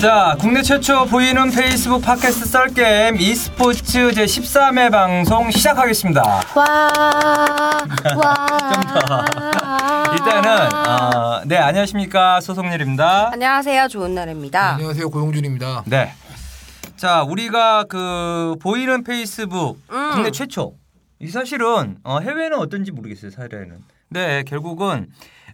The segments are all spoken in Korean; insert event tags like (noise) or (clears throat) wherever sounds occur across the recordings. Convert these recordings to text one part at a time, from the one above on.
자, 국내 최초 보이는 페이스북 팟캐스트 썰게임 e스포츠 제 13회 방송 시작하겠습니다. 와, 와. (laughs) 일단은 어, 네 안녕하십니까 소송렬입니다. 안녕하세요. 좋은 날입니다. 안녕하세요 고용준입니다. 네. 자 우리가 그 보이는 페이스북 음. 국내 최초 이 사실은 어, 해외는 어떤지 모르겠어요 사례는. 네 결국은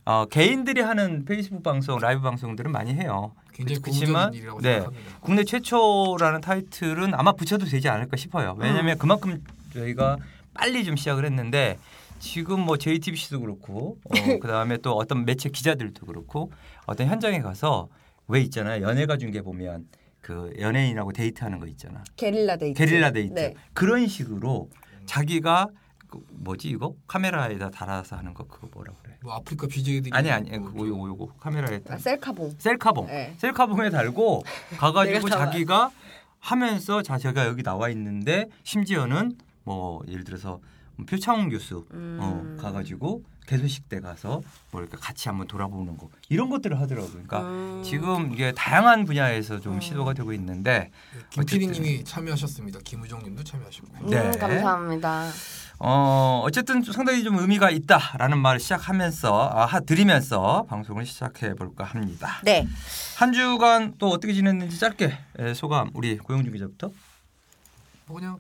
어, 개인들이 하는 페이스북 방송 라이브 방송들은 많이 해요. 굉장히 그렇지만 고무적인 일이라고 네 생각합니다. 국내 최초라는 타이틀은 아마 붙여도 되지 않을까 싶어요. 왜냐하면 그만큼 저희가 빨리 좀 시작을 했는데 지금 뭐 JTBC도 그렇고 어, (laughs) 그다음에 또 어떤 매체 기자들도 그렇고 어떤 현장에 가서 왜 있잖아요 연예가 중계 보면 그 연예인하고 데이트하는 거 있잖아 게릴라 데이트. 게릴라 데이트 네. 그런 식으로 자기가 그 뭐지 이거 카메라에다 달아서 하는 거 그거 뭐라 그래 뭐 아프리카 BJ들이 아니 아니 뭐 그거 요거 요거 카메라에 아, 셀카봉. 셀카봉 네. 셀카봉에 달고 (laughs) 가가지고 자기가 하면서 자 제가 여기 나와 있는데 심지어는 뭐 예를 들어서 표창원 교수 음. 어, 가가지고 개소식 때 가서 뭐 이렇게 같이 한번 돌아보는 거 이런 것들을 하더라고요. 그러니까 음. 지금 이게 다양한 분야에서 좀 음. 시도가 되고 있는데 김 PD님이 참여하셨습니다. 김우정님도 참여하셨고. 네. 음, 감사합니다. 어 어쨌든 좀 상당히 좀 의미가 있다라는 말을 시작하면서 아, 하- 드리면서 방송을 시작해 볼까 합니다. 네. 한 주간 또 어떻게 지냈는지 짧게 에, 소감 우리 고영주 기자부터. 뭐 그냥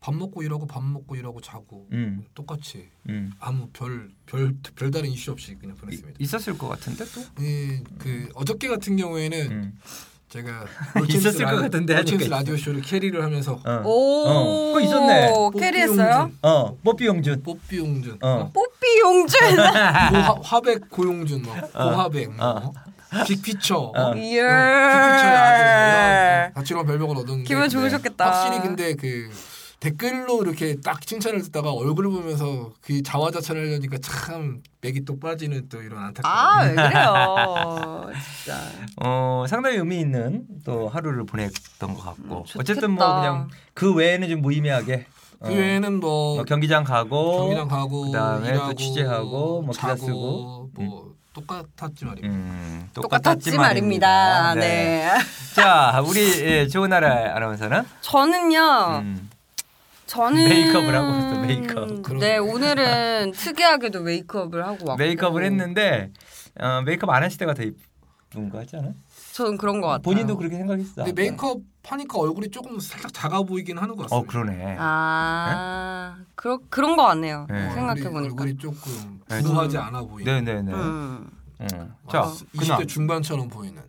밥 먹고 일하고 밥 먹고 일하고 자고 음, 똑같이 음. 아무 별 별 별다른 이슈 없이 그냥 이- 보냈습니다. 있었을 것 같은데 또. 예, 그 어저께 같은 경우에는 음. 제가 (laughs) 있었을 것 같은데 롤챔스 라디오 쇼를 carry를 하면서 어. 오. 어, 있었네. carry했어요? 어, 뽀삐 용준. 뽀삐 용준, 어. 뽀삐 용준. 고화, 화백 고용준, 뭐 고화백, 뭐 어. big picture, 어. 어. 예. 빅피처의 아들, 뭐 댓글로만 별명을 얻었는데 기분 좋으셨겠다. 확실히 근데 그 댓글로 이렇게 딱 칭찬을 듣다가 얼굴을 보면서 그 자화자찬을 하려니까 참 맥이 또 빠지는 또 이런 안타까움. 아, 왜 그래요? (laughs) 진짜. 어, 상당히 의미 있는 또 하루를 보냈던 것 같고. 음, 좋겠다. 어쨌든 뭐 그냥 그 외에는 좀 무의미하게 어, 그 외에는 뭐 뭐 경기장 가고 경기장 가고 그다음에 또 일하고, 취재하고 뭐 기사 자고, 쓰고. 뭐 똑같았지 말입니다. 음, 똑같았지 말입니다. 네. 자, 우리 예, 좋은 나라 아나운서는 저는요. 음, 저는 메이크업을 하고 왔어, 메이크업. 네, 오늘은 특이하게도 메이크업을 하고 왔고. 메이크업을 했는데 어, 메이크업 안 했을 때가 더 이쁜 거 같지 않아? 저는 그런 것 같아요. 본인도 그렇게 생각했어. 근데 메이크업 하니까 얼굴이 조금 살짝 작아 보이긴 하는 것어 같습니다. 그러네. 아, 그러, 그런 것 같네요. 네. 생각해 보니까. 얼굴이 조금 네, 부하지 않아 보이는. 네네네. 음, 음. 자, 20대 그냥 중반처럼 보이는.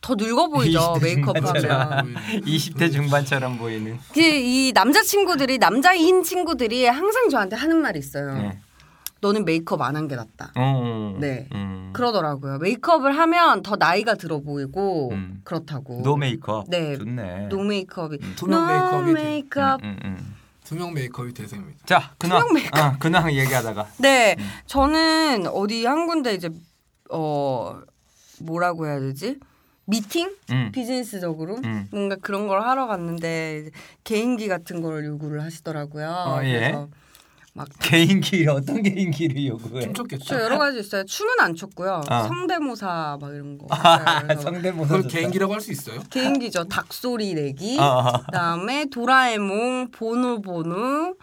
더 늙어 보이죠 20대 메이크업 중반처럼. 하면. 20대 중반처럼 보이는. 그이 남자 친구들이 남자인 친구들이 항상 저한테 하는 말이 있어요. 네. 너는 메이크업 안 한 게 낫다. 어. 네. 음. 그러더라고요. 메이크업을 하면 더 나이가 들어 보이고 음. 그렇다고. no 메이크업. 네. 좋네. no 메이크업이. 음. 투명 메이크업이. 메이크업. 음, 음, 음. 투명 메이크업이 대세입니다. 자, 근황. 투명 메이크업. 어, 근황 얘기하다가. 네, 음. 저는 어디 한 군데 이제 어 뭐라고 해야 되지? 미팅? 음. 비즈니스적으로 음. 뭔가 그런 걸 하러 갔는데 개인기 같은 걸 요구를 하시더라고요. 어, 예. 그래서 막 개인기를 어떤 개인기를 요구해? 춤췄겠죠. 저 여러 가지 있어요. 춤은 안 췄고요. 어. 성대모사 막 이런 거. 아, (laughs) 성대모사. 그걸 좋다. 개인기라고 할 수 있어요? 개인기죠. 닭소리 내기. 어, 어. 그다음에 도라에몽, 보누보누.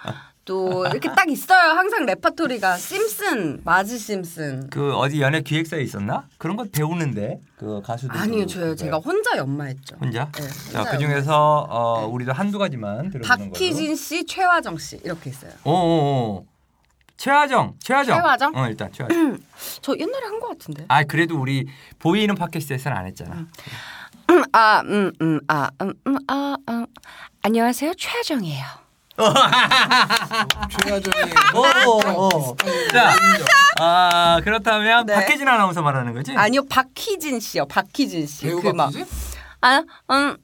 또 이렇게 딱 있어요. 항상 레파토리가 심슨, 마지 심슨. 그 어디 연예 기획사에 있었나? 그런 거 배우는데 그 가수들. 아니요, 저요. 제가 혼자 연마했죠. 혼자. 네, 자, 혼자 그 중에서 어, 우리도 한두 가지만 들어보는 걸로. 박희진 씨, 최화정 씨 이렇게 있어요. 오, 오, 오. 최하정, 최하정. 최하정? 어, 일단 최하정. 저 옛날에 한것 같은데. 아, 그래도 우리 보이는 팟캐스트에서는 안 했잖아. 음, 아, 음, 음, 아, 음, 음, 아, 음. 안녕하세요, 최화정이에요. 최하정의 오, 오. 자, 아, 그렇다면 네. 박혜진 아나운서 말하는 거지? 아니요, 박희진 씨요, 박희진 씨. 배우 그 막, 박희진? 아, 음.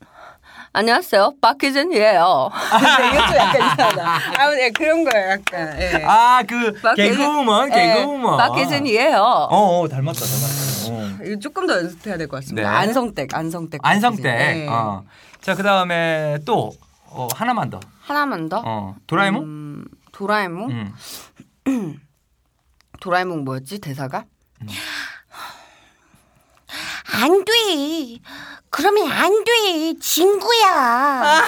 안녕하세요, 박희진이에요. (laughs) 이게 좀 약간 이상하다. 아, 네, 그런 거예요, 약간. 예. 아, 그 박혜진- 개그우먼, 예, 개그우먼. 박희진이에요. 어, 어, 닮았다, 닮았다. 어. 이거 조금 더 연습해야 될 것 같습니다. 네. 안성댁, 안성댁. 안성댁. 예. 어. 자, 그 다음에 또 어, 하나만 더. 하나만 더. 어, 도라에몽? 음, 도라에몽? 음. (clears throat) 도라에몽 뭐였지 대사가? (sighs) 안 돼. 그러면 안 돼. 친구야.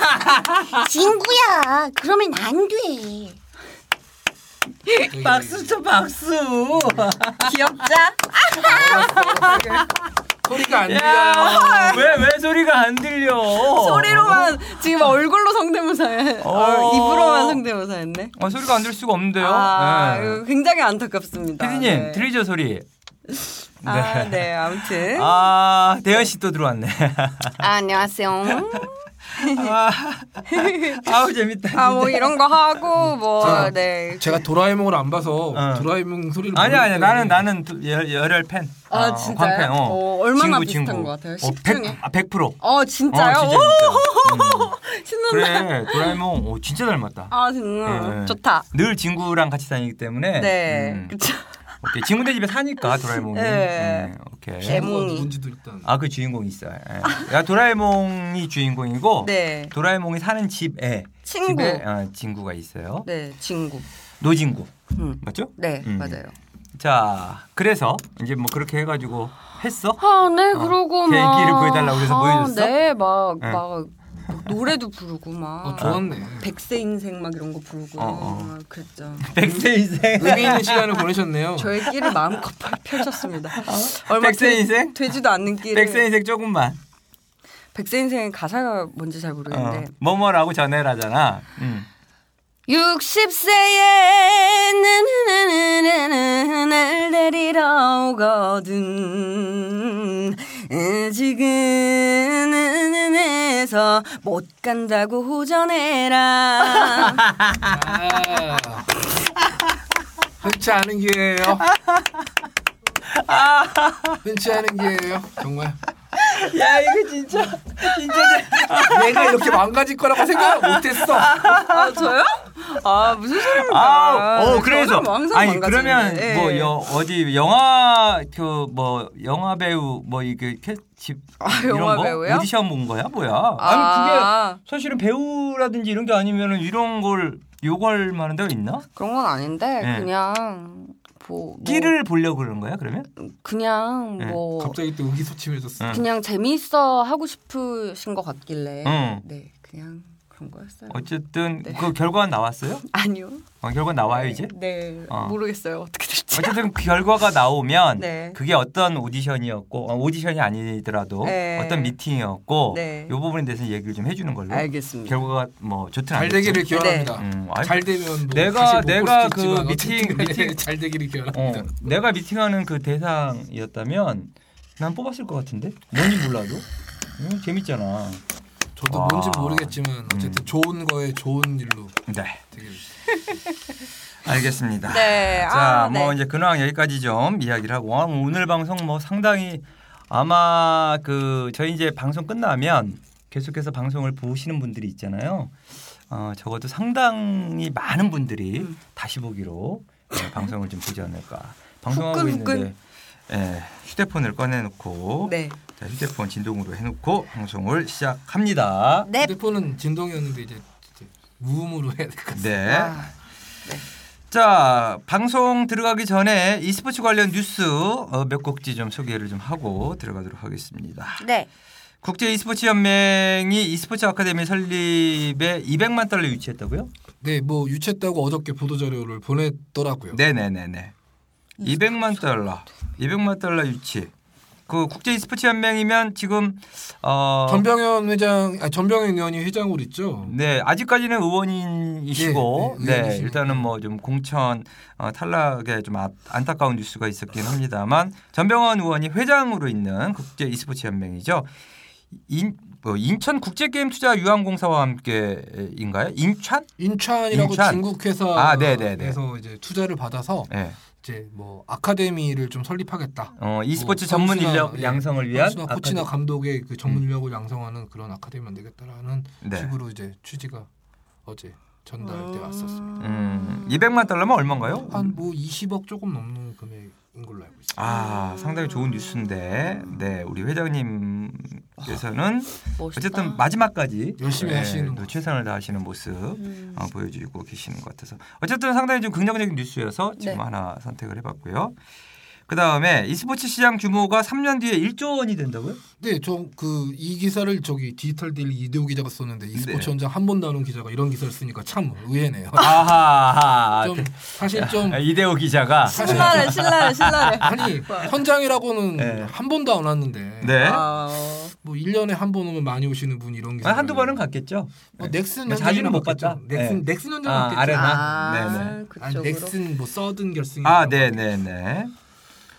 친구야. (laughs) 그러면 안 돼. (laughs) 박수 쳐 박수. 귀엽자? (laughs) 소리가 안 들려요. 왜왜 소리가 안 들려? 소리로만 지금 얼굴로 성대모사 해. 어. 어, 입으로만 성대모사 했네. 어, 소리가 안 들 수가 없는데요. 아, 네. 굉장히 안타깝습니다. 피디님 네. 들리죠 소리? 아, 네. 아무튼. 아 대현 씨 또 들어왔네. 아, 안녕하세요. 아, 아우 재밌다. 아, 뭐 진짜. 이런 거 하고 뭐 자, 네. 제가 도라에몽을 안 봐서 어. 도라에몽 소리를 아니야 모르기 아니야 나는 때문에 나는 두- 열, 열혈 팬. 아, 어, 진짜요? 광팬, 어. 어, 얼마나 친구, 비슷한 친구. 것 같아요? 어, 10 100, 중에? 아, 100%. 어, 진짜요? 어, 진짜, 오! (laughs) 진짜. 신난다. 그래 도라에몽 오, 진짜 닮았다. 아, 정말 네. 좋다. 늘 친구랑 같이 다니기 때문에. 네. 음, 그쵸. 오케이 친구네 집에 사니까 (laughs) 도라에몽이. 네. 음, 오케이. 네. 친구가 에몽이. 누군지도 일단 아그 주인공이 있어요. 예. 야 도라에몽이 주인공이고 (laughs) 네. 도라에몽이 사는 집에 친구. 집에 어, 친구가 있어요. 네, 친구. 노진구 음. 맞죠? 네, 음. 맞아요. 자 그래서 이제 뭐 그렇게 해가지고 했어. 아, 네, 어, 그러고 막. 개인기를 보여달라고 그래서 보여줬어? 네, 막, 네. 막, 막 노래도 부르고 막. 어, 좋았네. 백세 인생 막 이런 거 부르고 어, 어. 막 그랬죠. (laughs) 백세 인생. 의미 있는 시간을 보내셨네요. 저의 끼를 마음껏 펼쳤습니다. 얼마 백세 되- 인생? 되지도 않는 끼를. 백세 인생 조금만. 백세 인생의 가사가 뭔지 잘 어, 모르겠는데. 뭐뭐라고 전해라잖아. 음. 60세에 나나나나나나 날 데리러 오거든 지금에서 못 간다고 호전해라 아, (laughs) 흔치 않은 기회예요. 흔치 않은 기회예요. 정말. 야 이거 진짜 진짜 내가 이렇게 망가질 거라고 생각 못했어. 아 저요? 아 무슨 소리입니까 아, 어 그래서 저는 항상 아니 망가지는데. 그러면 예. 뭐 여, 어디 영화 그 뭐 영화 배우 뭐 이게 캐- 집 아, 이런 영화 거 배우요? 오디션 본 거야 뭐야? 아. 아니 그게 사실은 배우라든지 이런 게 아니면은 이런 걸 요구할 만한 데가 있나? 그런 건 아닌데 예. 그냥 뭐, 뭐 끼를 보려고 그러는 거야 그러면? 그냥 예. 뭐 갑자기 또 의기소침해졌어. 응. 그냥 재미있어 하고 싶으신 것 같길래 응. 네 그냥 그런 거였어요. 어쨌든 네. 그 결과는 나왔어요? (laughs) 아니요. 어, 결과 나와요 이제? 네 어. 모르겠어요 어떻게 될지. 어쨌든 그 결과가 나오면 네. 그게 어떤 오디션이었고 어, 오디션이 아니더라도 네. 어떤 미팅이었고 네. 이 부분에 대해서 얘기를 좀 해주는 걸로 알겠습니다. 결과가 뭐 좋든 잘 않겠든 되기를 기원합니다. 음, 아이, 잘 되면 뭐 내가- 못볼 내가 그 미팅- 미팅- (laughs) 잘 되기를 어, 기원합니다. 내가 미팅하는 그 대상이었다면 난 뽑았을 것 같은데 뭔지 몰라도 음, 재밌잖아. 저도 와. 뭔지 모르겠지만 어쨌든 좋은 거에 좋은 일로 네, 되길. 알겠습니다. 네. 자, 아, 뭐 네. 이제 근황 여기까지 좀 이야기를 하고 아, 뭐 오늘 방송 뭐 상당히 아마 그 저희 이제 방송 끝나면 계속해서 방송을 보시는 분들이 있잖아요. 어, 적어도 상당히 많은 분들이 음. 다시 보기로 네, 방송을 좀 보지 않을까. 방송하고 후끈후끈. 있는데 예, 휴대폰을 꺼내놓고 네. 자, 휴대폰 진동으로 해놓고 방송을 시작합니다. 네. 휴대폰은 진동이었는데 이제, 이제 무음으로 해야 될 것 같아요. 네. 아, 자 방송 들어가기 전에 e스포츠 관련 뉴스 어, 몇 곡지 좀 소개를 좀 하고 들어가도록 하겠습니다. 네. 국제 e스포츠 연맹이 e스포츠 아카데미 설립에 200만 달러 유치했다고요? 네, 뭐 유치했다고 어저께 보도 자료를 보냈더라고요. 네 네 네 네. 200만 달러, 200만 달러 유치. 그 국제 e스포츠 연맹이면 지금 어 전병현 회장, 아, 전병현 의원이 회장으로 있죠. 네 아직까지는 의원이시고 네, 네, 네, 의원이시고. 일단은 뭐 좀 공천 어, 탈락에 좀 아- 안타까운 뉴스가 있었긴 합니다만 전병헌 의원이 회장으로 있는 국제 e스포츠 연맹이죠. 인, 뭐 인천 국제게임 투자유한공사와 함께인가요? 인천? 인천이라고 인천. 중국 회사에서 아, 네네네. 이제 투자를 받아서 네. 이제 뭐 아카데미를 좀 설립하겠다. 어, e스포츠 뭐 전문 인력 예, 양성을 위한 선수나 코치나 아카데미. 감독의 그 전문 인력을 양성하는 그런 아카데미 만들겠다라는 네. 식으로 이제 취지가 어제 전달돼 왔었습니다. 음, 200만 달러면 얼마인가요? 한 뭐 20억 조금 넘는 금액인 걸로 알고 있습니다. 아, 상당히 좋은 뉴스인데, 네, 우리 회장님께서는 멋있다. 어쨌든 마지막까지 열심히 네, 하시는 또. 최선을 다하시는 모습 음. 어, 보여주고 계시는 것 같아서 어쨌든 상당히 좀 긍정적인 뉴스여서 지금 네. 하나 선택을 해봤고요. 그다음에 e스포츠 시장 규모가 3년 뒤에 1조 원이 된다고요? 네, 저그이 기사를 저기 디지털 데일리 이대호 기자가 썼는데 e스포츠 네. 현장 한 번도 안 온 기자가 이런 기사를 쓰니까 참 의외네요. (laughs) 아하. 좀 사실 좀 이대호 기자가 신나네, 신나네, 신나네. 아니 현장이라고는 네. 한 번도 안 왔는데 네. 아, 뭐 1년에 한 번 오면 많이 오시는 분 이런 기사 아, 한두 번은 갔겠죠. 뭐 넥슨 네. 자주는 못 갔겠죠. 봤다. 넥슨 네. 넥슨 현장 아, 갔겠죠. 아레나. 아, 네네. 아니 그쪽으로. 넥슨 뭐 서든 결승 아, 네, 네, 네.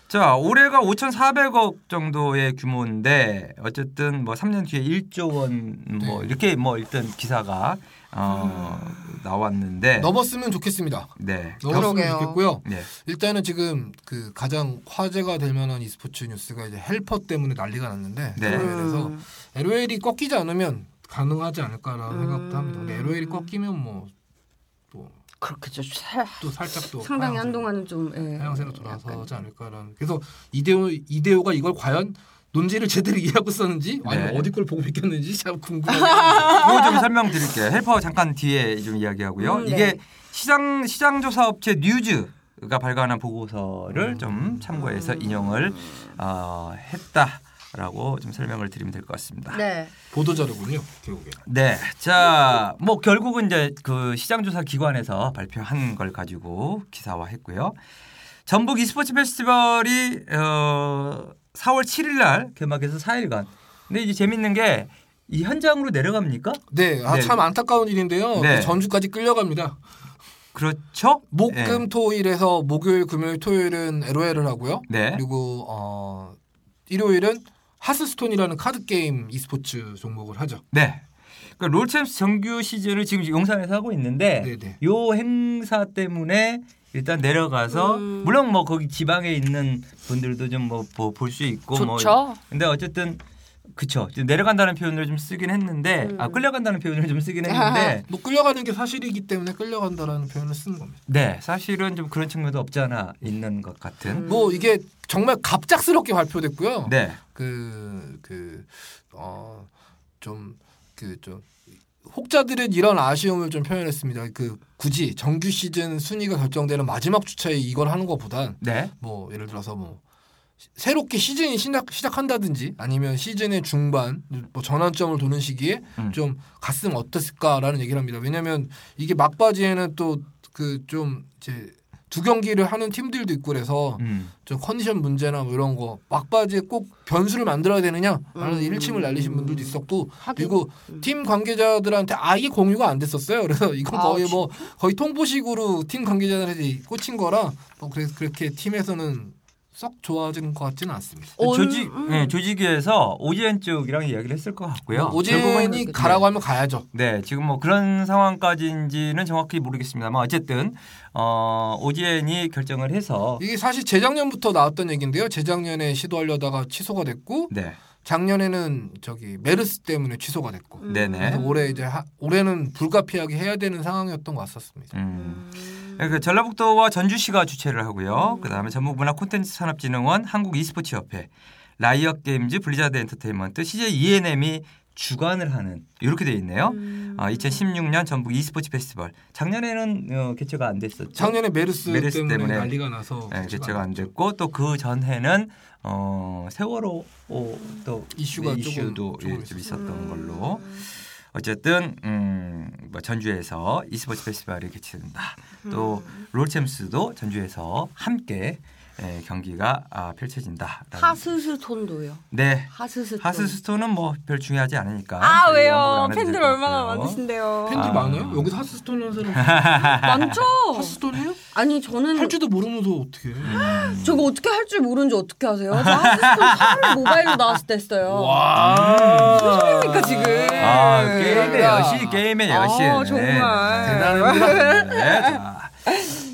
자, 올해가 5,400억 정도의 규모인데 어쨌든 뭐 3년 뒤에 1조 원뭐 네. 이렇게 뭐 일단 기사가 어, 나왔는데 넘었으면 좋겠습니다. 네. 넘었으면 그러게요. 좋겠고요. 네. 일단은 지금 그 가장 화제가 될 만한 e스포츠 뉴스가 이제 헬퍼 때문에 난리가 났는데 네. 그래서 음. LOL이 꺾이지 않으면 가능하지 않을까라는 음. 생각도 합니다. 근데 LOL이 꺾이면 뭐 그렇겠죠. 살- 살짝 또 상당히 한동안은 좀 예, 하향세로 예, 돌아서지 않을까라는. 그래서 이대호 이대호가 이걸 과연 논지를 제대로 이해하고 썼는지 아니면 네. 어디 걸 보고 베꼈는지 참 궁금해요. (laughs) 그거 좀 설명드릴게요. 헬퍼 잠깐 뒤에 좀 이야기하고요. 음, 이게 네. 시장 시장 조사 업체 뉴즈 가 발간한 보고서를 좀 참고해서 음. 인용을 어, 했다 라고 좀 설명을 드리면 될 것 같습니다. 네. 보도 자료군요. 결국에. 네. 자, 뭐 결국은 이제 그 시장 조사 기관에서 발표한 걸 가지고 기사화했고요. 전북 e스포츠 페스티벌이 어 4월 7일 날 개막해서 4일간. 근데 이제 재밌는 게 이 현장으로 내려갑니까? 네, 아, 네. 참 안타까운 일인데요. 네. 그 전주까지 끌려갑니다. 그렇죠? 목, 네. 금, 토일에서 목요일, 금요일, 토요일은 LOL을 하고요. 네. 그리고 어, 일요일은 하스스톤이라는 카드 게임 e스포츠 종목을 하죠. 네. 그 롤챔스 정규 시즌을 지금 용산에서 하고 있는데 네, 네. 요 행사 때문에 일단 내려가서 음. 물론 뭐 거기 지방에 있는 분들도 좀 뭐 볼 수 있고 뭐 좋죠. 근데 어쨌든 그쵸 내려간다는 표현을 좀 쓰긴 했는데 음. 아 끌려간다는 표현을 좀 쓰긴 했는데 뭐 끌려가는 게 사실이기 때문에 끌려간다라는 표현을 쓰는 겁니다. 네 사실은 좀 그런 측면도 없지 않아 있는 것 같은 음. 뭐 이게 정말 갑작스럽게 발표됐고요. 네 그, 그, 어, 좀, 그, 좀, 혹자들은 이런 아쉬움을 좀 표현했습니다. 그, 굳이 정규 시즌 순위가 결정되는 마지막 주차에 이걸 하는 것보단, 네. 뭐, 예를 들어서 뭐, 시- 새롭게 시즌이 시작, 시작한다든지 아니면 시즌의 중반, 뭐 전환점을 도는 시기에 음. 좀 갔으면 어땠을까라는 얘기를 합니다. 왜냐면 이게 막바지에는 또 그 좀 이제 두 경기를 하는 팀들도 있고 그래서 음. 좀 컨디션 문제나 뭐 이런 거 막바지에 꼭 변수를 만들어야 되느냐라는 음. 일침을 날리신 분들도 있었고 하긴. 그리고 팀 관계자들한테 아예 공유가 안 됐었어요. 그래서 이건 아, 거의 뭐 거의 통보식으로 팀 관계자들한테 꽂힌 거라 뭐 그래서 그렇게 팀에서는 썩 좋아지는 것 같지는 않습니다. 온- 조직 음. 네, 조직위에서 오지엔 쪽이랑 이야기를 했을 것 같고요. 뭐 오진이 결국은- 가라고 하면 가야죠. 네, 지금 뭐 그런 상황까지인지는 정확히 모르겠습니다만 어쨌든 어, 오지엔이 결정을 해서 이게 사실 재작년부터 나왔던 얘기인데요. 재작년에 시도하려다가 취소가 됐고 네, 작년에는 저기 메르스 때문에 취소가 됐고 음. 올해 이제 하- 올해는 불가피하게 해야 되는 상황이었던 것 같았습니다. 음. 음. 그 전라북도와 전주시가 주최를 하고요. 그다음에 전북문화 콘텐츠 산업진흥원, 한국 e스포츠 협회, 라이엇 게임즈, 블리자드 엔터테인먼트, CJ E&M이 주관을 하는 이렇게 돼 있네요. 음. 어, 2016년 전북 e스포츠 페스티벌. 작년에는 어, 개최가 안 됐었죠. 작년에 메르스, 메르스 때문에, 때문에 난리가 나서 네, 개최가 안. 됐고 또 그 전해는 어, 세월호 어, 또 이슈가 네, 이슈도 조금 예, 좀. 있었던 음. 걸로 어쨌든 음, 뭐 전주에서 e스포츠 페스티벌이 개최된다. 또 음. 롤챔스도 전주에서 함께 예, 경기가 아, 펼쳐진다. 하스스톤도요. 네. 하스스톤. 하스스톤은 뭐 별 중요하지 않으니까. 아 저희 왜요? 팬들 얼마나. 많으신데요. 팬들 아. 많아요? 여기서 하스스톤 하는 사람 (laughs) 많죠. 하스스톤이에요? 아니 저는 할 줄도 모르면서 어떻게? 저거 어떻게 할 줄 모르는지 어떻게 아세요? 저 하스스톤 처음에 모바일로 나왔을 때 했어요. 와 그러니까 지금. 아, 게임의 야. 여신, 게임의 여신. 아, 정말. 대단합니다. 네, 자.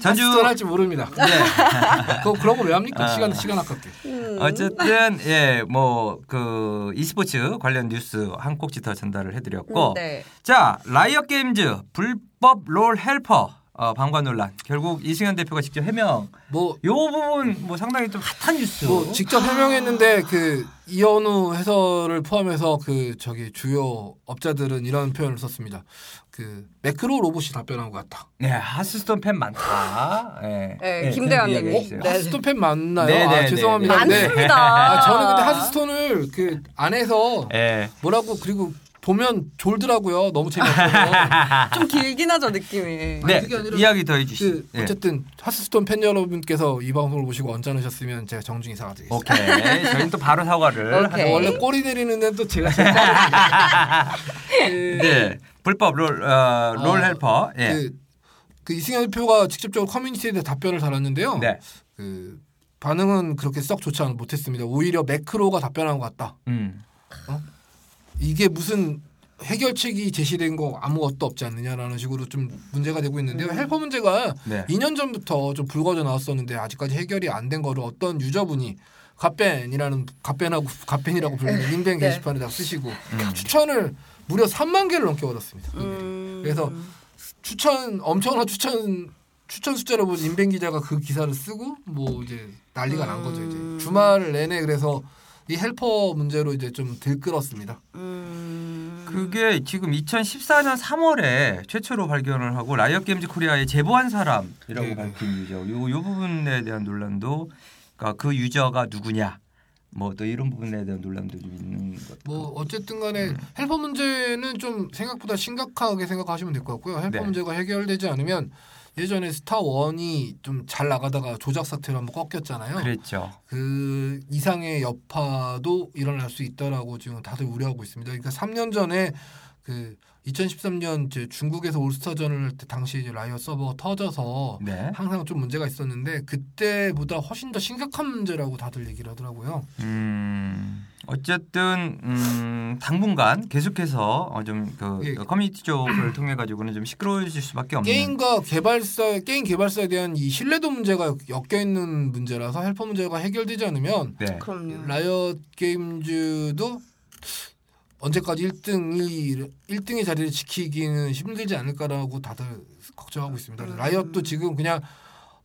전주 하스스톤 할줄 모릅니다. 네. (laughs) 그거 그런 거 왜 합니까? 아. 시간 시간 아깝게. 음. 어쨌든 예, 뭐 그 e스포츠 관련 뉴스 한 꼭지 더 전달을 해 드렸고 네. 자, 라이엇 게임즈 불법 롤 helper 어, 방관 논란. 결국 이승현 대표가 직접 해명. 뭐 요 부분 뭐 상당히 좀 핫한 뉴스. 뭐 직접 해명했는데 그 이현우 해설을 포함해서 그 저기 주요 업자들은 이런 표현을 썼습니다. 그 매크로 로봇이 답변한 것 같다. 네, 하스스톤 팬 많다. 네, 네, 김대환 그 님이. 이야기 해주세요. 네. 하스스톤 팬 맞나요? 네, 네, 아 네, 죄송합니다. 네. 근데 많습니다. 아, 저는 근데 하스스톤을 그 안에서 네. 뭐라고 그리고 보면 졸더라고요. 너무 재미없어요. (laughs) 좀 길긴 하죠 느낌이. 네, 아니라 이야기 더 해주시죠. 그 어쨌든 하스스톤 팬 여러분께서 이 방송을 보시고 언짢으셨으면 제가 정중히 사과드리겠습니다. 오케이. 저희는 또 바로 사과를. 오케이. 원래 꼬리 내리는 데는 또 제가 빠릅니다. 그, (laughs) 네. 불법 롤, 어, 롤 아, helper. 예. 그, 그 이승현 대표가 직접적으로 커뮤니티에 대해 답변을 달았는데요. 네. 그 반응은 그렇게 썩 좋지 않 못했습니다. 오히려 매크로가 답변한 것 같다. 음. 이게 무슨 해결책이 제시된 거 아무것도 없지 않느냐라는 식으로 좀 문제가 되고 있는데요. helper 문제가 네. 2년 전부터 좀 불거져 나왔었는데 아직까지 해결이 안 된 거를 어떤 유저분이 갓벤이라는 갓벤하고 갓벤이라고 불리는 인벤 네. 게시판에다 쓰시고 음. 추천을 무려 3만 개를 넘게 얻었습니다. 음. 그래서 추천 엄청난 추천 추천 숫자를 본 인벤 기자가 그 기사를 쓰고 뭐 이제 난리가 난 거죠 이제 음. 주말 내내 그래서 이 helper 문제로 이제 좀 들끓었습니다. 음. 그게 지금 2014년 3월에 최초로 발견을 하고 라이엇 게임즈 코리아에 제보한 사람이라고 네. 밝힌 유저. 요, 요 부분에 대한 논란도 그러니까 그 유저가 누구냐. 뭐또 이런 부분에 대한 논란도 좀 있는 것. 뭐 어쨌든 간에 헬퍼 문제는 좀 생각보다 심각하게 생각하시면 될 것 같고요. 헬퍼 네. 문제가 해결되지 않으면 예전에 스타 원이 좀 잘 나가다가 조작 사태로 한번 꺾였잖아요. 그랬죠. 그 이상의 여파도 일어날 수 있다라고 지금 다들 우려하고 있습니다. 그러니까 3년 전에 그 2013년 이제 중국에서 올스타전을 할 때 당시 라이엇 서버가 터져서 네. 항상 좀 문제가 있었는데 그때보다 훨씬 더 심각한 문제라고 다들 얘기를 하더라고요. 음. 어쨌든 음, 당분간 계속해서 어, 좀그 예. 커뮤니티 쪽을 통해 가지고는 좀 시끄러워질 수밖에 없는 게임과 개발사 게임 개발사에 대한 이 신뢰도 문제가 엮여 있는 문제라서 헬퍼 문제가 해결되지 않으면 네. 그럼요. 라이엇 게임즈도 언제까지 1등이 1등의 자리를 지키기는 힘들지 않을까라고 다들 걱정하고 있습니다. 음. 라이엇도 지금 그냥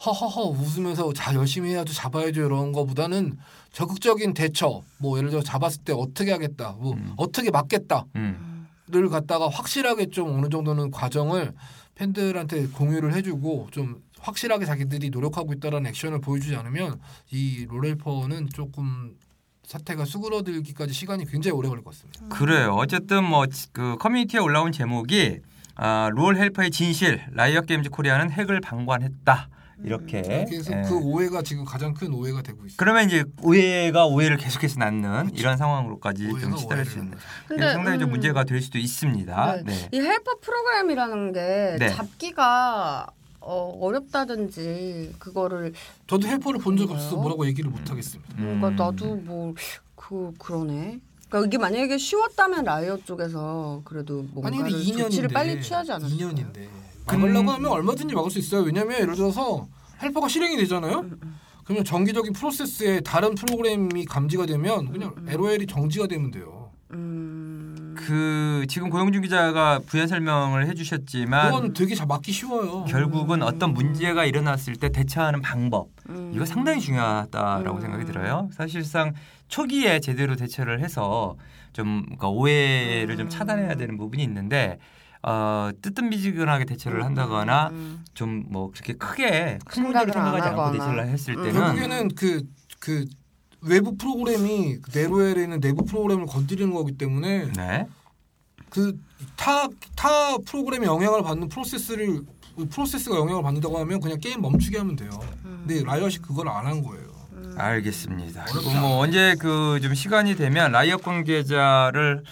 허허허 웃으면서 자 열심히 해야죠 잡아야죠 이런 거보다는 적극적인 대처 뭐 예를 들어 잡았을 때 어떻게 하겠다 뭐 음. 어떻게 막겠다를 음. 갖다가 확실하게 좀 어느 정도는 과정을 팬들한테 공유를 해주고 좀 확실하게 자기들이 노력하고 있다라는 액션을 보여주지 않으면 이 롤레이퍼는 조금 사태가 수그러들기까지 시간이 굉장히 오래 걸릴 것 같습니다. 그래요. 어쨌든 뭐 그 커뮤니티에 올라온 제목이 아, 롤 헬퍼의 진실 라이엇 게임즈 코리아는 핵을 방관했다. 이렇게. 그래서 예. 그 오해가 지금 가장 큰 오해가 되고 있습니다. 그러면 이제 오해가 오해를 계속해서 낳는 이런 상황으로까지 좀 치달을 수 있는 근데, 상당히 좀 음. 문제가 될 수도 있습니다. 네. 네. 이 헬퍼 프로그램이라는 게 네. 잡기가 어, 어렵다든지 그거를 저도 헬퍼를 본 적 없어서? 뭐라고 얘기를 못 하겠습니다. 음. 뭔가 나도 뭐 그 그러네. 그러니까 이게 만약에 쉬웠다면 라이엇 쪽에서 그래도 아니 뭔가를 근데 2년인데 조치를 빨리 취하지 않았어요. 2년인데 막으려고 하면 얼마든지 막을 수 있어요. 왜냐하면 예를 들어서 헬퍼가 실행이 되잖아요. 음, 그러면 정기적인 프로세스에 다른 프로그램이 감지가 되면 그냥 LOL이 정지가 되면 돼요. 음. 그 지금 고영준 기자가 부연 설명을 해주셨지만 그건 되게 잘 막기 쉬워요. 결국은 어떤 문제가 일어났을 때 대처하는 방법 음. 이거 상당히 중요하다라고 음. 생각이 들어요. 사실상 초기에 제대로 대처를 해서 좀 그러니까 오해를 좀 음. 차단해야 되는 부분이 있는데 어, 뜨뜻미지근하게 대처를 한다거나 음. 좀뭐 그렇게 크게 큰 문제를 생각하지 안 않고 하거나. 대처를 했을 음. 때는 결국에는 그그 외부 프로그램이 그 네로엘에 있는 내부 프로그램을 건드리는 거기 때문에 네. 그타타 프로그램에 영향을 받는 프로세스를 프로세스가 영향을 받는다고 하면 그냥 게임 멈추게 하면 돼요. 음. 근데 라이엇이 그걸 안 한 거예요. 알겠습니다. 뭐 언제 그 좀 시간이 되면 라이엇 관계자를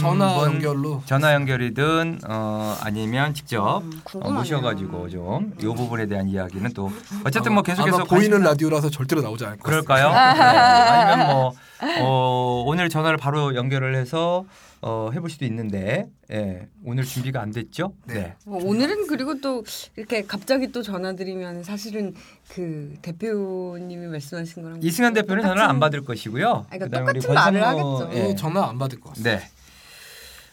전화 연결로 전화 연결이든 어 아니면 직접 음, 어. 모셔가지고 좀 이 부분에 대한 이야기는 또 어쨌든 뭐 계속해서 아마 보이는 관심- 라디오라서 절대로 나오지 않을 것 그럴까요? 네. (laughs) 아니면 뭐 어, 오늘 전화를 바로 연결을 해서 어, 해볼 수도 있는데 예, 오늘 준비가 안 됐죠? 네. 네. 뭐 오늘은 그리고 또 이렇게 갑자기 또 전화드리면 사실은 그 대표님이 말씀하신 거랑 이승현 대표는 똑같은- 전화를 안 받을 것이고요. 그러니까 그다음에 똑같은 말을 하겠죠. 예. 같아요. 전화 안 받을 것 같습니다. 네.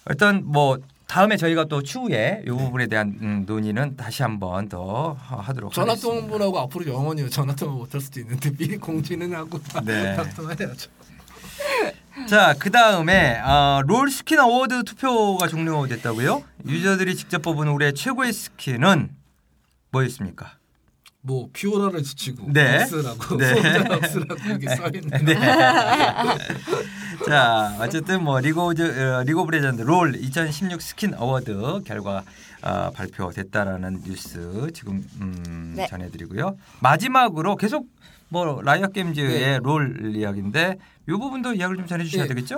일단 뭐 다음에 저희가 또 추후에 이 부분에 대한 음, 논의는 다시 한번 더 하도록 전화 하겠습니다. 통보라고 앞으로 영원히요. 전화 통보 못할 수도 있는데 (laughs) 미리 공지는 하고 (laughs) 네. (laughs) 작성해야죠. 자, 그 다음에 어, 롤 스킨 어워드 투표가 종료됐다고요? 유저들이 직접 뽑은 올해 최고의 스킨은 뭐였습니까? 뭐 피오라를 제치고 네. 럭스라고 네. 소자 럭스라고 이렇게 써 있네. 네. 자, 어쨌든 뭐 리그 오브 어, 리그 오브 레전드 롤 2016 스킨 어워드 결과 어, 발표됐다라는 뉴스 지금 음, 네. 전해드리고요. 마지막으로 계속 뭐 라이엇 게임즈의 네. 롤 이야기인데 이 부분도 이야기를 좀 전해주셔야 예, 되겠죠?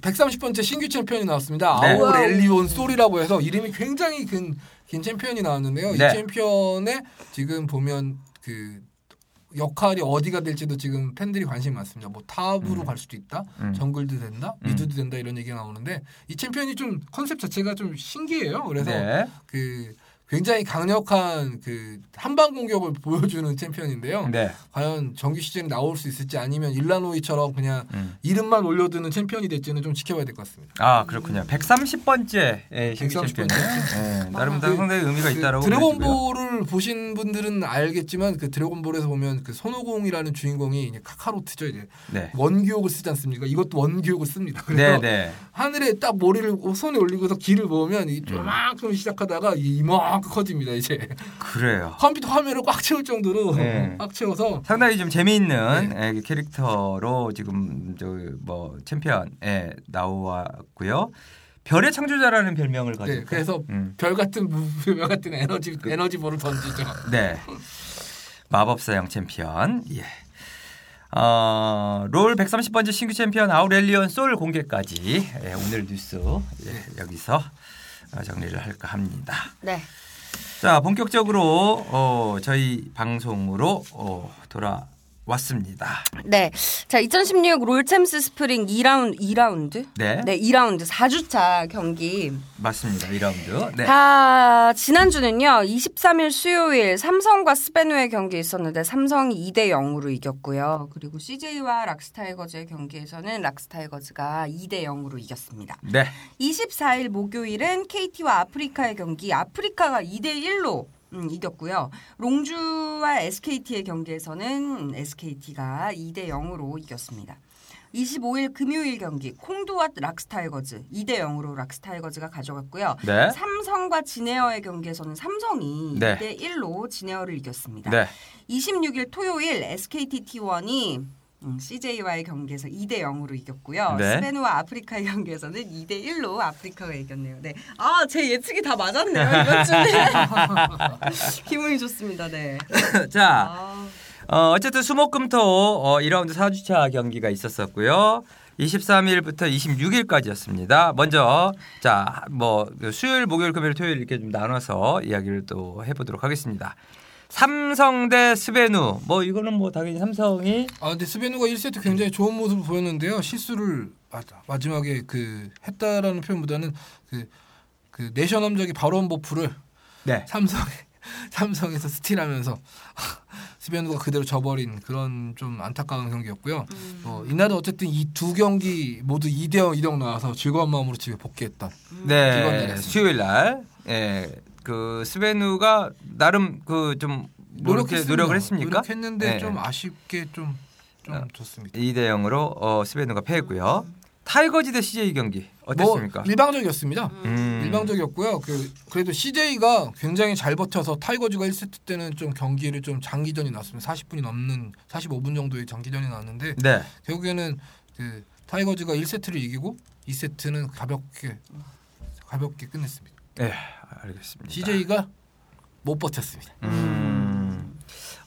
130번째 신규 챔피언이 나왔습니다. 네. 아우렐리온 솔이라고 해서 이름이 굉장히 긴, 긴 챔피언이 나왔는데요. 네. 이 챔피언의 지금 보면 그 역할이 어디가 될지도 지금 팬들이 관심이 많습니다. 뭐 탑으로 음. 갈 수도 있다, 음. 정글도 된다, 음. 미드도 된다 이런 얘기가 나오는데 이 챔피언이 좀 컨셉 자체가 좀 신기해요. 그래서 네. 그 굉장히 강력한 그 한방 공격을 (laughs) 보여주는 챔피언인데요. 네. 과연 정규 시즌에 나올 수 있을지 아니면 일라오이처럼 그냥 음. 이름만 올려두는 챔피언이 될지는 좀 지켜봐야 될 것 같습니다. 아 그렇군요. 130번째 신규 130 챔피언. 번째. 네, 나름 그- 상당히 의미가 그 있다라고. 보여지고요. 드래곤볼을 보신 분들은 알겠지만 그 드래곤볼에서 보면 그 손오공이라는 주인공이 이제 카카로트죠 이제 네. 원기옥을 쓰지 않습니까? 이것도 원기옥을 씁니다. 네, 그래서 네. 하늘에 딱 머리를 손에 올리고서 기를 모으면 이 조만큼 시작하다가 이만큼 커집니다 이제 그래요. 컴퓨터 화면을 꽉 채울 정도로 네. (laughs) 꽉 채워서 상당히 좀 재미있는 네. 예, 캐릭터로 지금 저뭐 챔피언에 나왔고요. 별의 창조자라는 별명을 가지고. 네, 그래서 음. 별 같은 무- 별 같은 에너지 에너지볼을 던지죠. (laughs) 네. 마법사형 챔피언. 예. 어, 롤 130번째 신규 챔피언 아우렐리온 솔 공개까지 예, 오늘 뉴스 예, 여기서 어, 정리를 할까 합니다. 네. 자, 본격적으로 어, 저희 방송으로 어, 돌아 왔습니다. 네. 자, 2016 롤챔스 스프링 2라운드 2라운드? 네, 네, 2라운드 4주차 경기. 맞습니다. 2라운드. 네. 다 지난주는요. 23일 수요일 삼성과 스베누의 경기 있었는데 삼성이 2대 0으로 이겼고요. 그리고 CJ와 락스타이거즈의 경기에서는 락스타이거즈가 2대 0으로 이겼습니다. 네. 24일 목요일은 KT와 아프리카의 경기 아프리카가 2대 1로 음, 이겼고요. 롱주와 SKT의 경기에서는 SKT가 2대 0으로 이겼습니다. 25일 금요일 경기 콩두와 락스타이거즈 2대 0으로 락스타이거즈가 가져갔고요. 네. 삼성과 진에어의 경기에서는 삼성이 네. 2대 1로 진에어를 이겼습니다. 네. 26일 토요일 SKT T1이 음, CJ와의 경기에서 2대 0으로 이겼고요. 네. 스베누와 아프리카의 경기에서는 2대 1로 아프리카가 이겼네요. 네. 아, 제 예측이 다 맞았네요. 이번 주는. (laughs) 기분이 좋습니다. 네. (laughs) 자, 아, 어, 어쨌든 수목금토 어, 2라운드 4주차 경기가 있었었고요. 23일부터 26일까지였습니다. 먼저 자, 뭐 수요일, 목요일, 금요일, 토요일 이렇게 좀 나눠서 이야기를 또 해보도록 하겠습니다. 삼성 대 스베누. 뭐 이거는 뭐 당연히 삼성이 아 근데 스베누가 1세트 굉장히 좋은 모습을 보였는데요. 실수를 마, 마지막에 그 했다라는 표현보다는 그, 그 내셔 남작이 바론 버프를 네. 삼성 (laughs) 삼성에서 스틸하면서 (laughs) 스베누가 그대로 져버린 그런 좀 안타까운 경기였고요. 음. 어, 이날은 어쨌든 이 두 경기 모두 2대0 2대0 나와서 즐거운 마음으로 집에 복귀했던 이건 네. 수요일 날. 예. 그 스베누가 나름 그 좀 노력해 노력했습니다. 노력을 했습니까? 노력했는데 네. 좀 아쉽게 좀좀 어. 좋습니다. 2대 0으로 어, 스베누가 패했고요. 타이거즈 대 CJ 경기 어땠습니까? 뭐 일방적이었습니다. 음. 일방적이었고요. 그 그래도 CJ가 굉장히 잘 버텨서 타이거즈가 1세트 때는 좀 경기를 좀 장기전이 났습니다. 40분이 넘는 45분 정도의 장기전이 나왔는데 네. 결국에는 그 타이거즈가 1세트를 이기고 2세트는 가볍게 가볍게 끝냈습니다. 네, 알겠습니다. CJ가 못 버텼습니다. 음.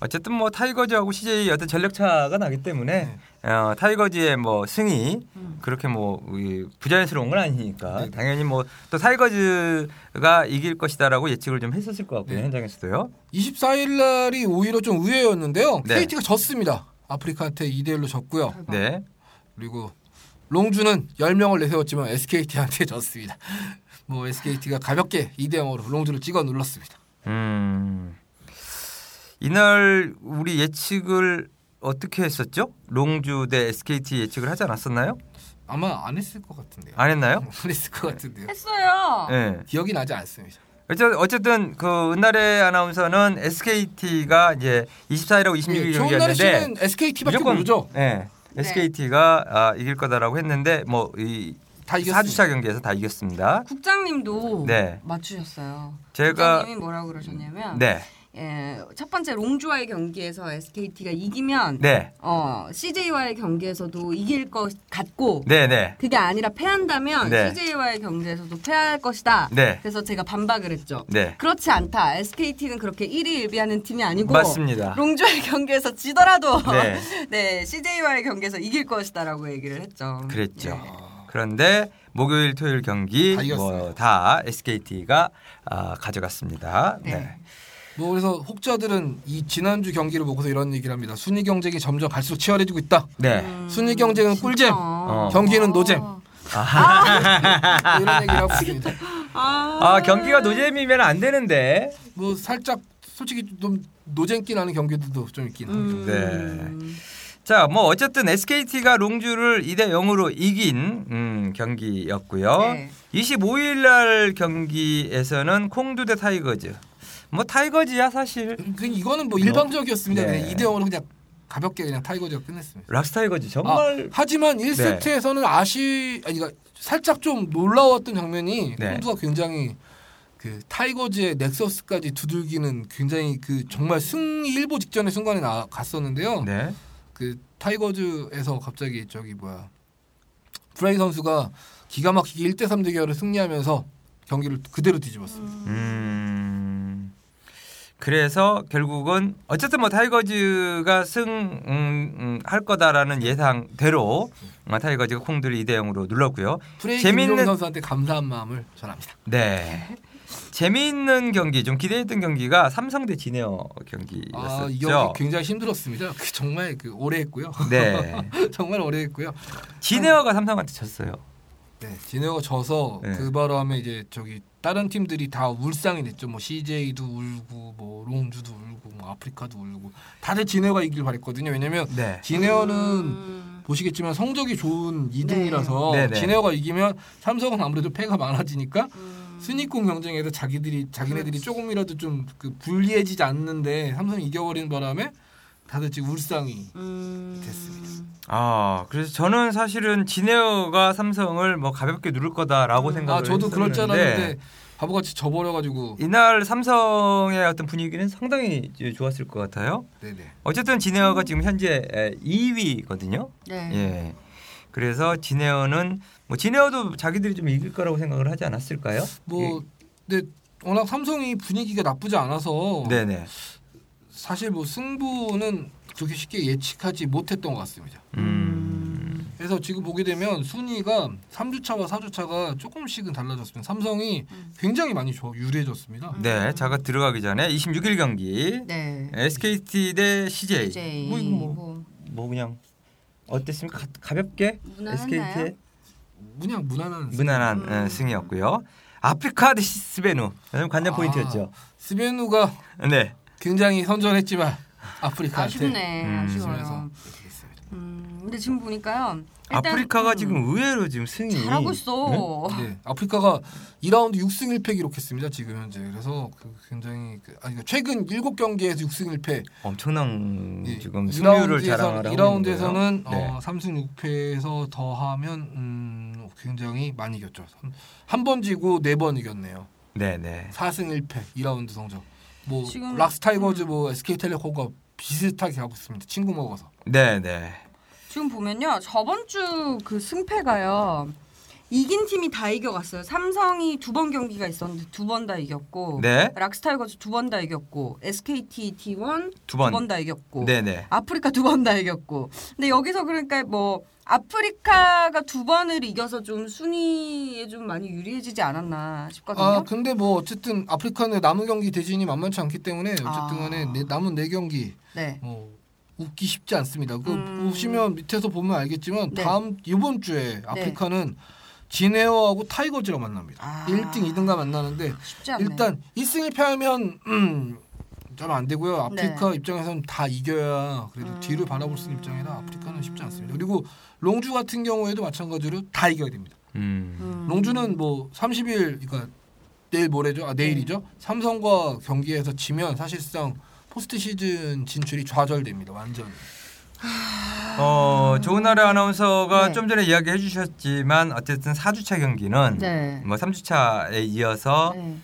어쨌든 뭐 타이거즈하고 CJ 어떤 전력 차가 나기 때문에 어, 타이거즈의 뭐 승이 그렇게 뭐 이, 부자연스러운 건 아니니까 네. 당연히 뭐 또 타이거즈가 이길 것이다라고 예측을 좀 했었을 것 같고요 네. 현장에서도요. 24일 날이 오히려 좀 의외였는데요. 네. KT가 졌습니다. 아프리카한테 2대 1로 졌고요. 네. 그리고 롱주는 10명을 내세웠지만 SKT한테 졌습니다. 뭐 SKT가 가볍게 2대 0으로 롱주를 찍어 눌렀습니다. 음. 이날 우리 예측을 어떻게 했었죠? 롱주 대 SKT 예측을 하지 않았었나요? 아마 안 했을 것 같은데요. 안 했나요? (laughs) 안 했을 것 같은데요. 했어요. 예. 기억이 나지 않습니다. 어쨌- 어쨌든 그 은나래 아나운서는 SKT가 이제 24일하고 26일 좋은 날에 경기였는데 씨는 SKT밖에 모르죠. 예. 네. SKT가 아, 이길 거다라고 했는데 뭐이 다 이겼습니다. 4주차 경기에서 다 이겼습니다. 국장님도 네. 맞추셨어요. 제가 국장님이 뭐라고 그러셨냐면 네. 예, 첫 번째 롱주와의 경기에서 SKT가 이기면 네. 어, CJ와의 경기에서도 이길 것 같고 네, 네. 그게 아니라 패한다면 네. CJ와의 경기에서도 패할 것이다. 네. 그래서 제가 반박을 했죠. 네. 그렇지 않다. SKT는 그렇게 1위 1비하는 팀이 아니고 맞습니다. 롱주와의 경기에서 지더라도 네. (laughs) 네, CJ와의 경기에서 이길 것이다라고 얘기를 했죠. 그랬죠. 네. 그런데 목요일 토요일 경기 다 이겼어요. 뭐다 SKT가 아, 가져갔습니다. 네. 네. 뭐 그래서 혹자들은 이 지난주 경기를 보고서 이런 얘기를 합니다. 순위 경쟁이 점점 갈수록 치열해지고 있다. 네. 음, 순위 경쟁은 진짜. 꿀잼, 어. 경기는 노잼. 아. 뭐 (laughs) 이런 얘기를 하고 있습니다. 아, 아, 경기가 노잼이면 안 되는데. 뭐 살짝 솔직히 좀 노잼끼 나는 경기들도 좀 있긴 합니다. 음. 자, 뭐 어쨌든 SKT가 롱주를 2대 0으로 이긴 음, 경기였고요. 네. 25일 날 경기에서는 콩두 대 타이거즈. 뭐 타이거즈야 사실. 그 이거는 뭐 일방적이었습니다. 네. 네. 2대 0으로 그냥 가볍게 그냥 타이거즈가 끝냈습니다. 락스 타이거즈 아, 정말 하지만 1세트에서는 아시 아니 그러니까 살짝 좀 놀라웠던 장면이 네. 콩두가 굉장히 그 타이거즈의 넥서스까지 두들기는 굉장히 그 정말 승리 일보 직전의 순간에 나 갔었는데요. 네. 그 타이거즈에서 갑자기 저기 뭐야 프레이 선수가 기가 막히게 1대 3 대결을 승리하면서 경기를 그대로 뒤집었습니다. 음. 그래서 결국은 어쨌든 뭐 타이거즈가 승할 음, 할 거다라는 예상대로 어, 타이거즈가 콩두를 2대 0으로 눌렀고요. 재밌는- 선수한테 감사한 마음을 전합니다. 네. 재미있는 경기 좀 기대했던 경기가 삼성 대 진에어 아, 경기였었죠. 이 경기 굉장히 힘들었습니다. 그 정말 그 오래 했고요. 네. (laughs) 정말 오래 했고요. 진에어가 삼성한테 졌어요. 네, 진해가 져서 네. 그 바람에 이제 저기 다른 팀들이 다 울상이 됐죠. 뭐 CJ도 울고 뭐 롱주도 울고 뭐 아프리카도 울고 다들 진해가 이길 바랬거든요. 왜냐면 네. 진해어는 음. 보시겠지만 성적이 좋은 2등이라서 네. 네, 네. 진해어가 이기면 삼성은 아무래도 패가 많아지니까 음. 순위권 경쟁에서 자기들이 자기네들이 조금이라도 좀 그 불리해지지 않는데 삼성이 이겨버리는 바람에 다들 지금 울상이 음. 됐습니다. 아, 그래서 저는 사실은 진에어가 삼성을 뭐 가볍게 누를 거다라고 음. 생각을 아 저도 그럴 줄 알았는데 바보같이 져버려가지고 이날 삼성의 어떤 분위기는 상당히 좋았을 것 같아요. 네네. 어쨌든 진에어가 지금 현재 2위거든요. 네. 예. 그래서 진에어는 뭐 진에어도 자기들이 좀 이길 거라고 생각을 하지 않았을까요? 뭐 근데 워낙 삼성이 분위기가 나쁘지 않아서 예. 네네. 사실 뭐 승부는 그렇게 쉽게 예측하지 못했던 것 같습니다. 음. 그래서 지금 보게 되면 순위가 3주차와 4주차가 조금씩은 달라졌습니다. 삼성이 음. 굉장히 많이 저 유리해졌습니다. 네, 자가 들어가기 전에 26일 경기 네. SKT 대 CJ. CJ 뭐 이거 뭐, 뭐뭐 그냥 어땠습니까? 가, 가볍게 무난했나요? SKT의 그냥 무난한 무난한 음. 예, 승이었고요. 아프리카 대 스베누. 관전 아. 포인트였죠. 스베누가 네. 굉장히 선전했지만 아프리카한테 아쉽네. 음. 아쉬워요. 음, 근데 지금 보니까요. 아프리카가 음, 지금 의외로 지금 승이 잘하고 있어. 네, 아프리카가 2라운드 6승 1패 기록했습니다. 지금 현재. 그래서 그 굉장히 그, 아니 그러니까 최근 7경기에서 6승 1패. 엄청난 예, 지금 승률을 자랑하고 2라운드에서는 네. 어, 3승 6패에서 더하면 음, 굉장히 많이 이겼죠. 한 번 지고 네 번 이겼네요. 네, 네. 4승 1패 2라운드 성적. 뭐 지금- 락스타이거즈 음. 뭐 SK텔레콤과 비슷하게 하고 있습니다. 친구 먹어서. 네, 네. 지금 보면요. 저번 주 그 승패가요. 이긴 팀이 다 이겨갔어요. 삼성이 두 번 경기가 있었는데 두 번 다 이겼고 네. 락스타이거즈 두 번 다 이겼고 SKT T1 두두 번. 번다 이겼고 네, 네. 아프리카 두 번 다 이겼고 근데 여기서 그러니까 뭐 아프리카가 두 번을 이겨서 좀 순위에 좀 많이 유리해지지 않았나 싶거든요. 아 근데 뭐 어쨌든 아프리카는 남은 경기 대진이 만만치 않기 때문에 어쨌든 아. 간에 네- 남은 네 경기 네. 뭐 웃기 쉽지 않습니다. 그 음. 보시면 밑에서 보면 알겠지만 네. 다음 이번 주에 아프리카는 진에어하고 타이거즈랑 만납니다. 아. 1등, 2등과 만나는데 쉽지 않네. 일단 1승 1패하면 음, 좀안 되고요. 네. 아프리카 입장에서는 다 이겨야 그래도 음. 뒤를 바라볼 수 있는 입장이라 아프리카는 쉽지 않습니다. 그리고 롱주 같은 경우에도 마찬가지로 다 이겨야 됩니다. 음. 음. 롱주는 뭐 30일 그러니까 내일 모레죠. 아 내일이죠. 네. 삼성과 경기에서 지면 사실상 포스트 시즌 진출이 좌절됩니다. 완전. 어, 좋은 나라 아나운서가 네. 좀 전에 이야기해 주셨지만 어쨌든 4주차 경기는 네. 뭐 3주차에 이어서 네.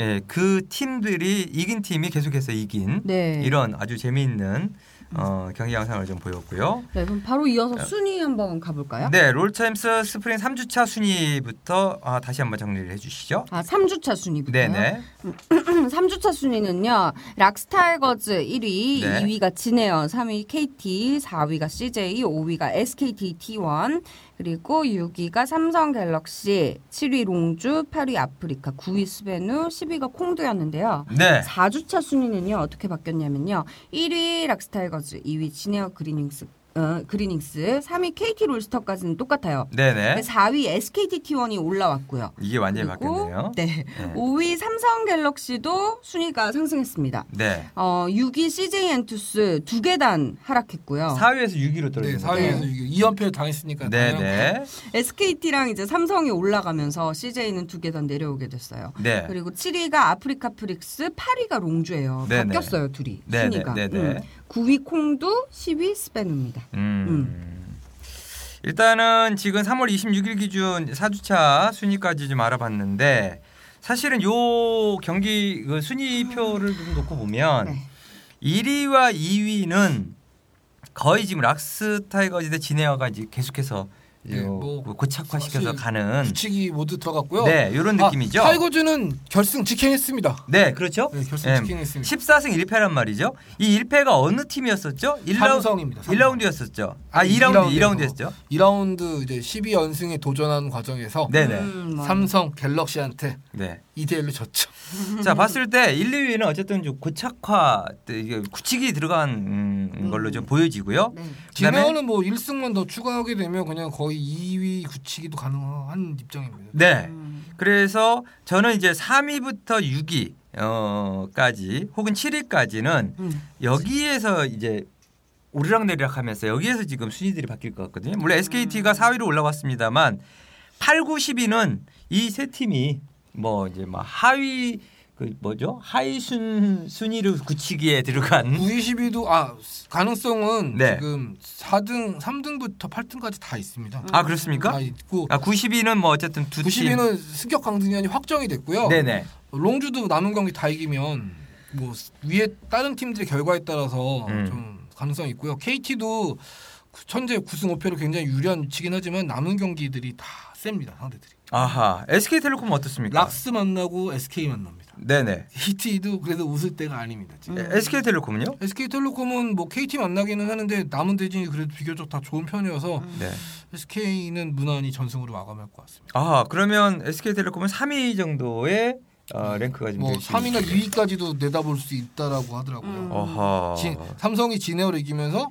예, 그 팀들이 이긴 팀이 계속해서 이긴 네. 이런 아주 재미있는 어, 경기 양상을 좀 보였고요. 네, 그럼 바로 이어서 순위 한번 가볼까요? 네, 롤챔스 스프링 3주차 순위부터 아, 다시 한번 정리를 해주시죠. 아, 3주차 순위부터. 네네. 3주차 순위는요. 락스타이거즈 1위, 네. 2위가 진에어, 3위 KT, 4위가 CJ, 5위가 SKT T1, 그리고 6위가 삼성 갤럭시, 7위 롱주, 8위 아프리카, 9위 스베누, 10위가 콩두였는데요. 네. 4주차 순위는요. 어떻게 바뀌었냐면요. 1위 락스타이거즈, 2위 진에어 그린윙스, 어, 그린윙스, 3위 KT 롤스터까지는 똑같아요. 네네. 4위 SKT T1이 올라왔고요. 이게 완전히 그리고 바뀌었네요. 네. 네. 5위 삼성 갤럭시도 순위가 상승했습니다. 네. 어, 6위 CJ 엔투스 두 계단 하락했고요. 4위에서 6위로 네, 떨어진 거죠. 사위에서 이게 2연패 당했으니까 네, 당연한 네. SKT랑 이제 삼성이 올라가면서 CJ는 두 계단 내려오게 됐어요. 네. 그리고 7위가 아프리카 프릭스, 8위가 롱주예요. 네네. 바뀌었어요, 둘이. 네네, 순위가. 네네. 음. 9위 콩두, 10위 스베누입니다. 음. 일단은 지금 3월 26일 기준 4주차 순위까지 좀 알아봤는데 사실은 요 경기 그 순위표를 좀 놓고 보면 네. 1위와 2위는 거의 지금 락스 타이거즈 대 진에어가 이제 계속해서 네, 요뭐 고착화시켜서 사실 가는 굳히기 모드 들어갔고요. 네 이런 아, 느낌이죠. 타이거즈는 결승 직행했습니다. 네 그렇죠. 네, 결승 예, 직행했습니다. 14승 1패란 말이죠. 이 1패가 어느 팀이었었죠? 1라운드, 삼성입니다. 삼성. 1라운드였었죠. 아 아니, 2라운드 2라운드에서. 2라운드였죠. 2라운드 이제 12연승에 도전하는 과정에서 네네. 음, 뭐. 삼성 갤럭시한테 네. 2대 1로 졌죠. (laughs) 자 봤을 때 1, 2위는 어쨌든 좀 고착화 이게 구칙이 들어간 음, 걸로 좀 보여지고요. 네. 그다음에- 진에어는 뭐 1승만 더 추가하게 되면 그냥 거의 2위 굳히기도 가능한 입장입니다. 네. 음. 그래서 저는 이제 3위부터 6위 어까지 혹은 7위까지는 음. 여기에서 이제 오르락 내리락 하면서 여기에서 지금 순위들이 바뀔 것 같거든요. 물론 SKT가 4위로 올라갔습니다만 8, 9, 10위는 이 세 팀이 뭐 이제 막 하위 그 뭐죠 하위 순 순위를 굳히기에 들어간 9위 10위도 아 가능성은 네. 지금 4등 3등부터 8등까지 다 있습니다. 아 그렇습니까? 다 있고 아 90위는 뭐 어쨌든 두 팀. 90위는 승격 강등이 확정이 됐고요. 네네. 롱주도 남은 경기 다 이기면 뭐 위에 다른 팀들의 결과에 따라서 음. 좀 가능성이 있고요. KT도 현재 9승 5패로 굉장히 유리한 위치긴 하지만 남은 경기들이 다 셉니다 상대들이. 아하 SK텔레콤 어떻습니까? 락스 만나고 SK 만납니다. 네네. KT도 그래도 웃을 때가 아닙니다. 지금. 음. SK텔레콤은요? SK텔레콤은 뭐 KT 만나기는 하는데 남은 대진이 그래도 비교적 다 좋은 편이어서 네. SK는 무난히 전승으로 마감할 것 같습니다. 아하 그러면 SK텔레콤은 3위 정도의 어, 랭크가 지금 뭐될수 3위나 있죠. 2위까지도 내다볼 수 있다라고 하더라고요. 음. 진- 삼성이 진에어를 이기면서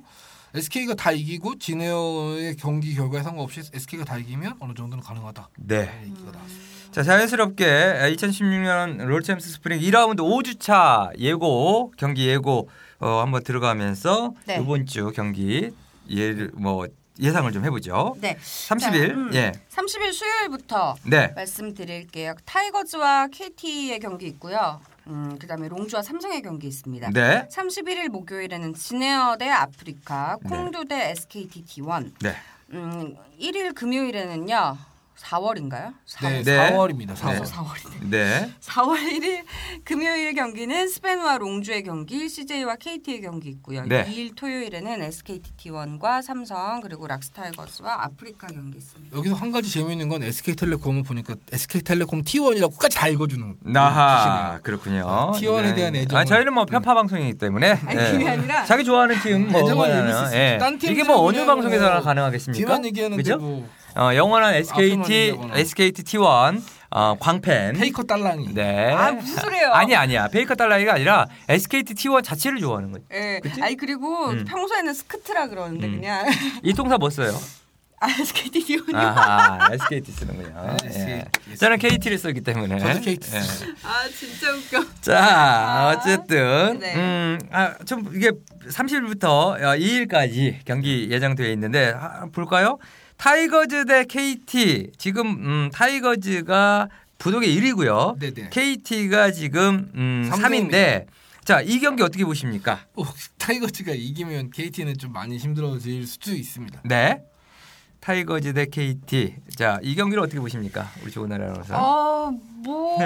SK가 다 이기고 진에어의 경기 결과에 상관없이 SK가 다 이기면 어느 정도는 가능하다. 네. 네, 얘기가 나왔습니다. 자 자연스럽게 2016년 롤챔스 스프링 2라운드 5주차 예고 경기 예고 어, 한번 들어가면서 네. 이번 주 경기 예를 뭐 예상을 좀 해보죠. 네. 30일 자, 음. 예 30일 수요일부터 네. 말씀드릴게요. 타이거즈와 KT의 경기 있고요. 음, 그다음에 롱주와 삼성의 경기 있습니다. 네. 31일 목요일에는 진에어 대 아프리카, 네. 콩두 대 SKT T1. 네. 음, 1일 금요일에는요. 4월인가요? 4월. 네, 네. 4월입니다. 4월. 네. 4월이네. 네. 4월 1일 금요일 경기는 스베누와 롱주의 경기, CJ와 KT의 경기 있고요. 네. 2일 토요일에는 SKT T1과 삼성 그리고 락스타이거즈와 아프리카 경기 있습니다. 여기서 한 가지 재미있는 건 SK텔레콤을 보니까 SK텔레콤 T1이라고까지 다 읽어주는 아하 그렇군요. 아, T1에 대한 애정을- 아 저희는 뭐 편파 방송이기 때문에 아니 예. 그게 아니라 자기 좋아하는 팀 뭐 애정을 뭐냐면, 얘기할 수 예. 있어요. 이게 뭐 어느 방송에서나 뭐 가능하겠습니까? 뒤만 얘기하는데 그죠? 뭐 어, 영원한 SKT. SKT T1 어, 광팬. 페이커 딸랑이. 네. 아 무슨 소리예요? 아니 아니야. 페이커 딸랑이가 아니라 SKT T1 자체를 좋아하는 거지. 예. 그치? 아니 그리고 음. 평소에는 스크트라 그러는데 음. 그냥 (laughs) 이통사 뭐 써요? 아, SKT T1이요. 아하, SKT 쓰는군요. 예. 저는 KT를 쓰기 때문에. 저도 KT 예. 아, 진짜 웃겨. 자, 어쨌든 네. 음, 아, 좀 이게 30일부터 2일까지 경기 예정되어 있는데 아, 볼까요? 타이거즈 대 KT 지금 음, 타이거즈가 부동의 1위고요. 네네. KT가 지금 음, 삼위입니다. 3위인데 자, 이 경기 어떻게 보십니까? 어, 타이거즈가 이기면 KT는 좀 많이 힘들어질 수도 있습니다. 네. 타이거즈 대 KT. 자, 이 경기를 어떻게 보십니까? 우리 좋은 날 아나운서. 아, 뭐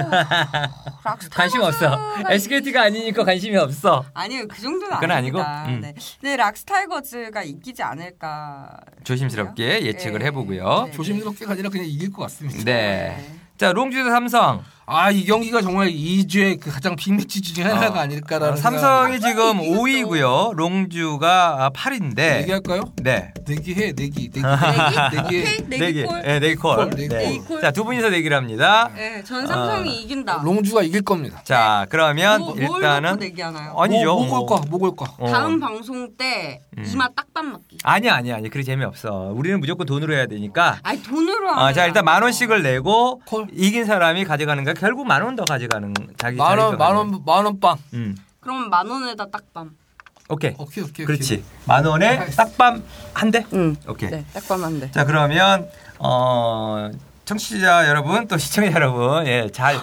관심 없어. SKT가 아니니까 관심이 없어. 아니요 그 정도는 그건 아닙니다. 아니고? 음. 네. 근데 락스타이거즈가 이기지 않을까. 조심스럽게 예측을 네. 해보고요. 네. 조심스럽게가 아니라 그냥 이길 것 같습니다. 네. 자, 롱주 대 삼성. 아 이 경기가 정말 2주의 그 가장 빅매치 중에 하나가 어. 아닐까라는 삼성이 지금 이겼어. 5위고요. 롱주가 생각- 8위인데. 내기할까요? 네. 내기해 내기 내기 (laughs) 내기? 내기 내기 콜. 네, 내기 콜. 네. 콜. 자, 두 분이서 내기를 합니다. 네, 전 삼성이 아. 이긴다. 롱주가 이길 겁니다. 자, 그러면 뭐, 일단은 내기하나요? 아니죠. 뭐, 뭐. 먹을 거 먹을 거. 어. 다음 방송 때 음. 이마 딱밤 맞기. 아니야, 아니야, 아니. 그리 재미없어. 우리는 무조건 돈으로 해야 되니까. 아니 돈으로 하면 아, 자, 일단 만 원씩을 내고 콜. 이긴 사람이 가져가는 거야. 결국 만 원 더 가져가는 자기 만 원 만. 원 만 원 빵. 음. 그럼 만 원에다 딱밤. 오케이. 오케이 오케이. 그렇지. 만 원에 딱밤 한 대. 응. 오케이. 네, 딱밤 한 대. 자 그러면 어 청취자 여러분 또 시청자 여러분 예잘.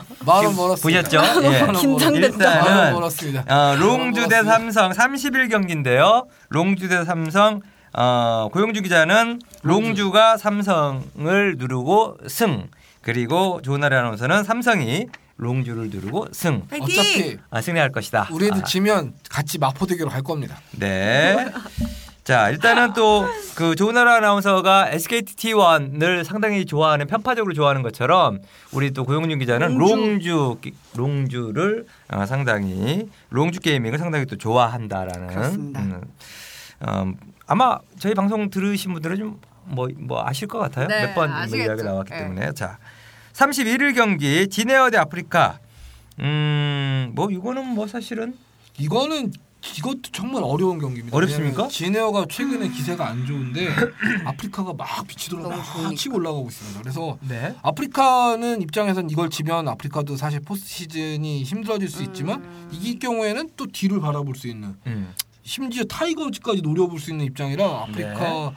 보셨죠? 예. 만원 일단은 벌었습니다. 어, 롱주 대. 삼성 30일 경기인데요. 롱주 대 삼성 어, 고용주 기자는 롱주가 삼성을 누르고 승 그리고 조나리 아나운서는 삼성이 롱주를 누르고 승 파이팅! 어차피 아, 승리할 것이다. 우리 애들 아, 지면 같이 마포 대교로 갈 겁니다. 네. 자, 일단은 또 그 조나라 아나운서가 SKT T1을 상당히 좋아하는 편파적으로 좋아하는 것처럼 우리 또 고용준 기자는 롱주. 롱주 를 어, 상당히 롱주 게이밍을 상당히 또 좋아한다라는 그렇습니다. 음, 아마 저희 방송 들으신 분들은 좀 뭐뭐 아실 것 같아요. 네, 몇번 아시겠죠. 이야기 나왔기 네. 때문에 자 31일 경기 진에어 대 아프리카 음 뭐 이거는 뭐 사실은 이거는 이것도 정말 어려운 경기입니다. 어렵습니까? 진에어가 최근에 기세가 안 좋은데 (laughs) 아프리카가 막 빛이 돌아 너무 막. 치고 올라가고 있습니다. 그래서 네. 아프리카는 입장에선 이걸 지면 아프리카도 사실 포스트 시즌이 힘들어질 수 있지만 음. 이길 경우에는 또 뒤를 바라볼 수 있는 음. 심지어 타이거즈까지 노려볼 수 있는 입장이라 아프리카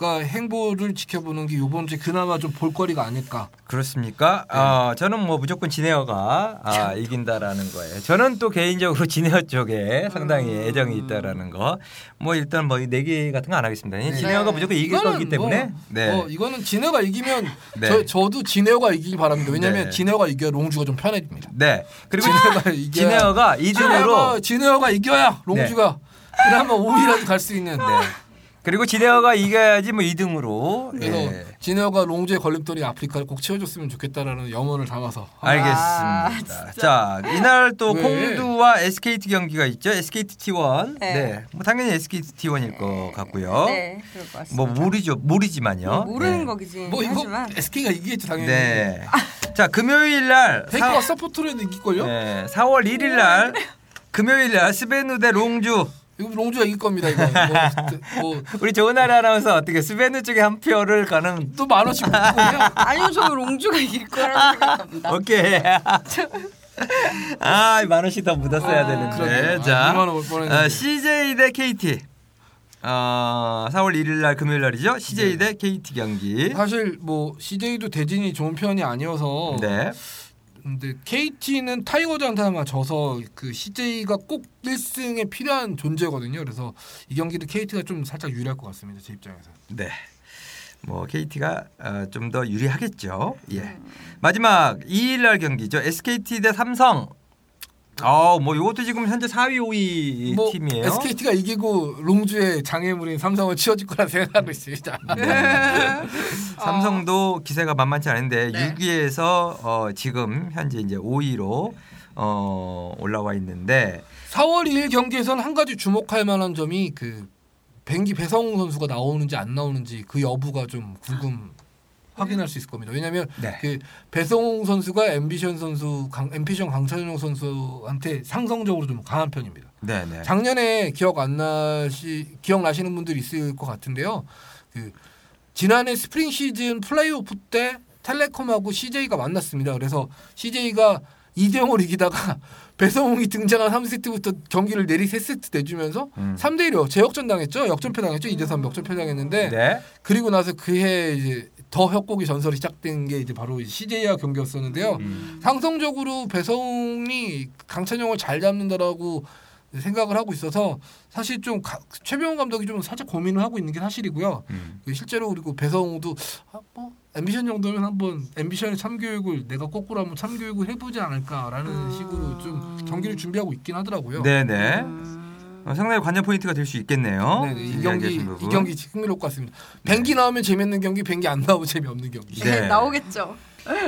가 행보를 지켜보는 게 이번 주에 그나마 좀 볼거리가 아닐까. 그렇습니까? 네. 어, 저는 뭐 무조건 지네어가 아, 이긴다라는 거예요. 저는 또 개인적으로 지네어 쪽에 상당히 음. 애정이 있다라는 거. 뭐 일단 뭐 내기 같은 거 안 하겠습니다. 네. 지네어가 무조건 이길 거기 때문에. 뭐, 네. 어, 이거는 지네어가 이기면 네. 저, 저도 지네어가 이길 바랍니다. 왜냐하면 네. 지네어가 이겨야 롱주가 좀 편해집니다. 네. 그리고 이겨야 지네어가 2등으로 지네어가, 지네어가 이겨야 롱주가 그나마 5위라도 갈 수 있는. 네. 그리고 지네어가 이겨야지 뭐 2등으로. 그래서 예. 지네어가 롱주의 걸림돌이 아프리카를 꼭 채워줬으면 좋겠다라는 염원을 담아서 알겠습니다. 아, 자, 이날 또 왜? 콩두와 SKT 경기가 있죠. SKT T1. 네. 네. 뭐 당연히 SKT T1일 것 같고요. 네, 그럴 것 같습니다. 뭐 모르죠. 모르지만요. 모르는 네. 거기지. 뭐 이거 하지만 SK가 이기겠죠 당연히. 네. 자, 금요일 날 페이커가 사, 서포터라도 이길걸요? 네, 4월 1일 날 금요일 날 스베누 대 롱주. 이거 롱주가 이길 겁니다 이거. 뭐, 뭐, (laughs) 우리 좋은 날 아나운서 어떻게 스베누 쪽에 한 표를 가는 또 만 원씩 먹고 그냥 (laughs) 아니요, 저는 롱주가 이길 거라고 생각합니다. (laughs) 오케이. 아, 만 원씩 더 묻었어야 아, 되는데. 그러게요. 아, 자, 2만 원올 뻔했는데. 어, CJ 대 KT. 어, 4월 1일 날 금요일 날이죠. CJ 대 KT 경기. 사실 뭐 CJ도 대진이 좋은 편이 아니어서 네. 근데 KT는 타이거즈한테 아마 져서 그 CJ가 꼭 1승에 필요한 존재거든요. 그래서 이 경기도 KT가 좀 살짝 유리할 것 같습니다. 제 입장에서. 네. 뭐 KT가 어, 좀 더 유리하겠죠. 예. 마지막 2일 날 경기죠. SKT 대 삼성. 어, 뭐 이것도 지금 현재 4위 5위 뭐 팀이에요. SKT가 이기고 롱주의 장애물인 삼성을 치워줄 거라 생각하고 있습니다. (laughs) 네. 삼성도 기세가 만만치 않은데 네. 6위에서 어, 지금 현재 이제 5위로 어, 올라와 있는데 4월 2일 경기에서는 한 가지 주목할 만한 점이 그 뱅기 배성웅 선수가 나오는지 안 나오는지 그 여부가 좀 궁금 확인할 수 있을 겁니다. 왜냐하면 네. 그 배성웅 선수가 엠비션 선수, 강, 엠비션 강찬용 선수한테 상성적으로 좀 강한 편입니다. 네, 네. 작년에 기억 안 나시 기억 나시는 분들 있을 것 같은데요. 그 지난해 스프링 시즌 플레이오프 때 텔레콤하고 CJ가 만났습니다. 그래서 CJ가 2대 0으로 이기다가 (laughs) 배성웅이 등장한 3세트부터 경기를 내리 3세트 내주면서 음. 3대 1이요. 재역전 당했죠. 역전패 당했죠. 2대 3 역전패 당했는데 네. 그리고 나서 그해 이제 더 협곡의 전설이 시작된 게 이제 바로 CJ와 경기였었는데요. 음. 상성적으로 배성웅이 강찬용을 잘 잡는다라고 생각을 하고 있어서 사실 좀 가- 최병훈 감독이 좀 살짝 고민을 하고 있는 게 사실이고요. 음. 실제로 그리고 배성웅도 아, 뭐 앰비션 정도면 한번 앰비션의 참교육을 내가 거꾸로 한번 참교육을 해보지 않을까라는 음. 식으로 좀 경기를 준비하고 있긴 하더라고요. 네네. 음. 어, 상당히 관전 포인트가 될 수 있겠네요. 네, 네, 이 경기 부분. 이 경기 흥미로울 것 같습니다. 뱅기 나오면 재밌는 경기, 뱅기 안 나오면 재미없는 경기. 네. 나오겠죠.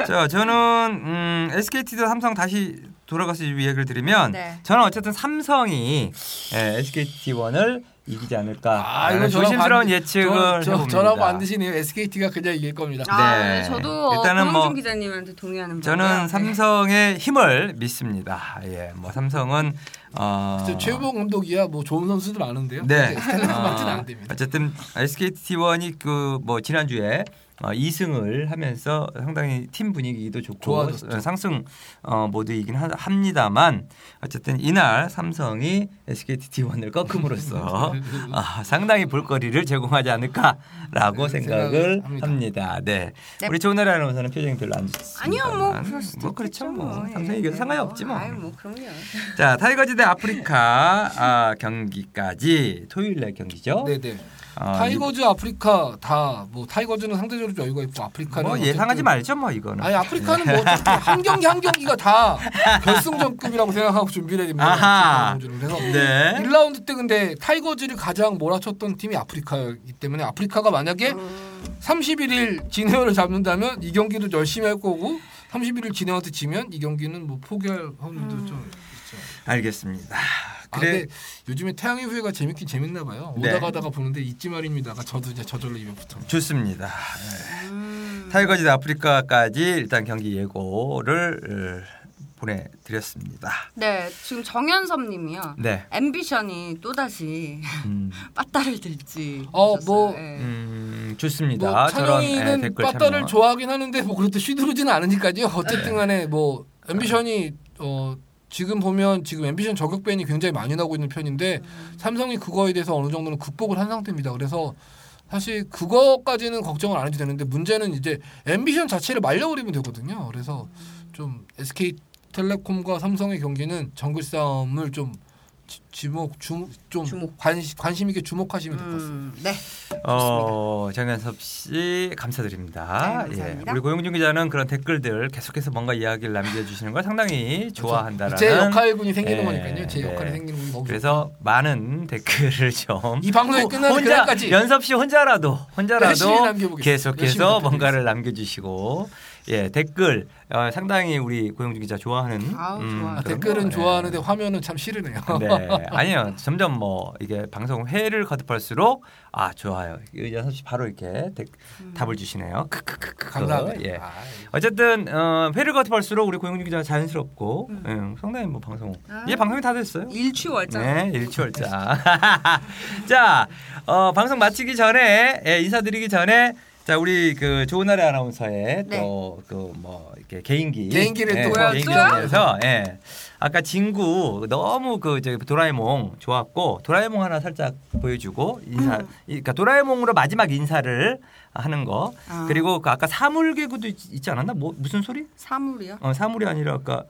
자, 저는 음, SKT도 삼성 다시 돌아가서 이야기를 드리면 네. 저는 어쨌든 삼성이 예, SKT1을 이기지 않을까. 아, 저랑 조심스러운 반- 예측을 저, 저, 해봅니다. 안 드시네요. SKT가 그냥 이길 겁니다. 아, 네. 네. 저도 일단은 일단은 뭐뭐 기자님한테 동의하는 저는. 네. 삼성의 힘을 믿습니다. 예, 뭐 삼성은 어, 저 최우봉 감독이야 뭐 좋은 선수들 아는데요. 네. 어, 안 됩니다. 어쨌든 SKT1이 그 뭐 지난주에 어, 2승을 하면서 상당히 팀 분위기도 좋고 좋아졌죠. 어, 상승 어, 모드이긴 하, 합니다만 어쨌든 이날 삼성이 SKT1을 꺾음으로써 (laughs) 아, 상당히 볼거리를 제공하지 않을까라고 네, 생각을 합니다. 합니다. 네. 네. 우리 좋은 날에 아나운서는 표정이 별로 안 좋습니다. 아니요, 뭐 뭐 그렇죠. 있겠죠, 뭐 예. 삼성이 이겨도 상관이 없지 뭐. 아유, 뭐 그럼요. 자 타이거즈 대 아프리카 아, 경기까지 토요일 날 경기죠. 네 네. 아, 타이거즈 아프리카 다 뭐 타이거즈는 상대적으로 좀 여유가 있고 아프리카는 뭐 예상하지 말죠 뭐 이거는. 아니 아프리카는 뭐 한 경기 한 경기가 다 결승전급이라고 생각하고 준비를 해야 됩니다. 아하. 그래서 네. 1라운드 때 근데 타이거즈를 가장 몰아쳤던 팀이 아프리카이기 때문에 아프리카가 만약에 음. 31일 진해어를 잡는다면 이 경기도 열심히 할 거고 31일 진해어한테 지면 이 경기는 뭐 포기할 확률도 음. 좀 있죠. 알겠습니다. 아, 그래 근데 요즘에 태양의 후예가 재밌긴 재밌나 봐요. 네. 오다 가다가 보는데 잊지 말입니다가 저도 이제 저절로 입에 붙어. 좋습니다. 음. 타이거즈 대 아프리카까지 일단 경기 예고를 어, 보내드렸습니다. 네, 지금 정현섭님이요. 네. 앰비션이 또 다시 음, (laughs) 빠따를 들지. 어, 하셨어요. 뭐, 네. 음, 좋습니다. 뭐 저런 예, 찬용이는 댓글 빠따를 참여. 좋아하긴 하는데 뭐 그렇게 휘두르지는 않으니까요. 어쨌든 간에 뭐 네. 앰비션이 어 지금 보면 지금 앰비션 저격 ban이 굉장히 많이 나오고 있는 편인데 음. 삼성이 그거에 대해서 어느 정도는 극복을 한 상태입니다. 그래서 사실 그거까지는 걱정을 안 해도 되는데 문제는 이제 앰비션 자체를 말려버리면 되거든요. 그래서 좀 SK 텔레콤과 삼성의 경기는 정글 싸움을 좀 지- 지목 주, 좀 주목. 관심, 관심 있게 주목하시면 될 것 같습니다. 음, 네. 어, 정현섭 씨 감사드립니다. 네, 감사합니다. 예. 우리 고용준 기자는 그런 댓글들 계속해서 뭔가 이야기를 남겨 주시는 걸 상당히 좋아한다라는. 제 역할군이 생기는 예, 거니까요. 제 네. 역할이 생기는 건 너무 그래서 많은 댓글을 좀. 이 방송이 끝나는 혼자 그날까지 연섭 씨 혼자라도 혼자라도 계속해서. 뭔가를 남겨 주시고 예 댓글 어, 상당히 우리 고용준 기자 좋아하는 아우, 좋아. 그런 아, 댓글은 거, 예. 좋아하는데 화면은 참 싫으네요. 네 (laughs) 아니요 점점 뭐 이게 방송 회를 거듭할수록 아 좋아요 연섭 씨 바로 이렇게 댓- 음. 답을 주시네요 크크크크 감사합니다. 예 아, 어쨌든 어, 회를 거듭할수록 우리 고용준 기자 자연스럽고 음. 예, 상당히 뭐 방송 아. 이게 방송이 다 됐어요. 일취월장. 네, 일치월장. (laughs) 자, 어, 방송 마치기 전에 예, 인사드리기 전에 자 우리 그 좋은 날의 아나운서의 네. 또그 뭐 이렇게 개인기 개인기를 예, 또 뭐야, 개인기 또요? 중에서 예. 아까 진구 너무 그 저기 도라에몽 좋았고 도라에몽 하나 살짝 보여주고 인사 음. 그러니까 도라에몽으로 마지막 인사를 하는 거 아. 그리고 그 아까 사물개구도 있, 있지 않았나 뭐 무슨 소리? 사물이요? 어 사물이 아니라 아까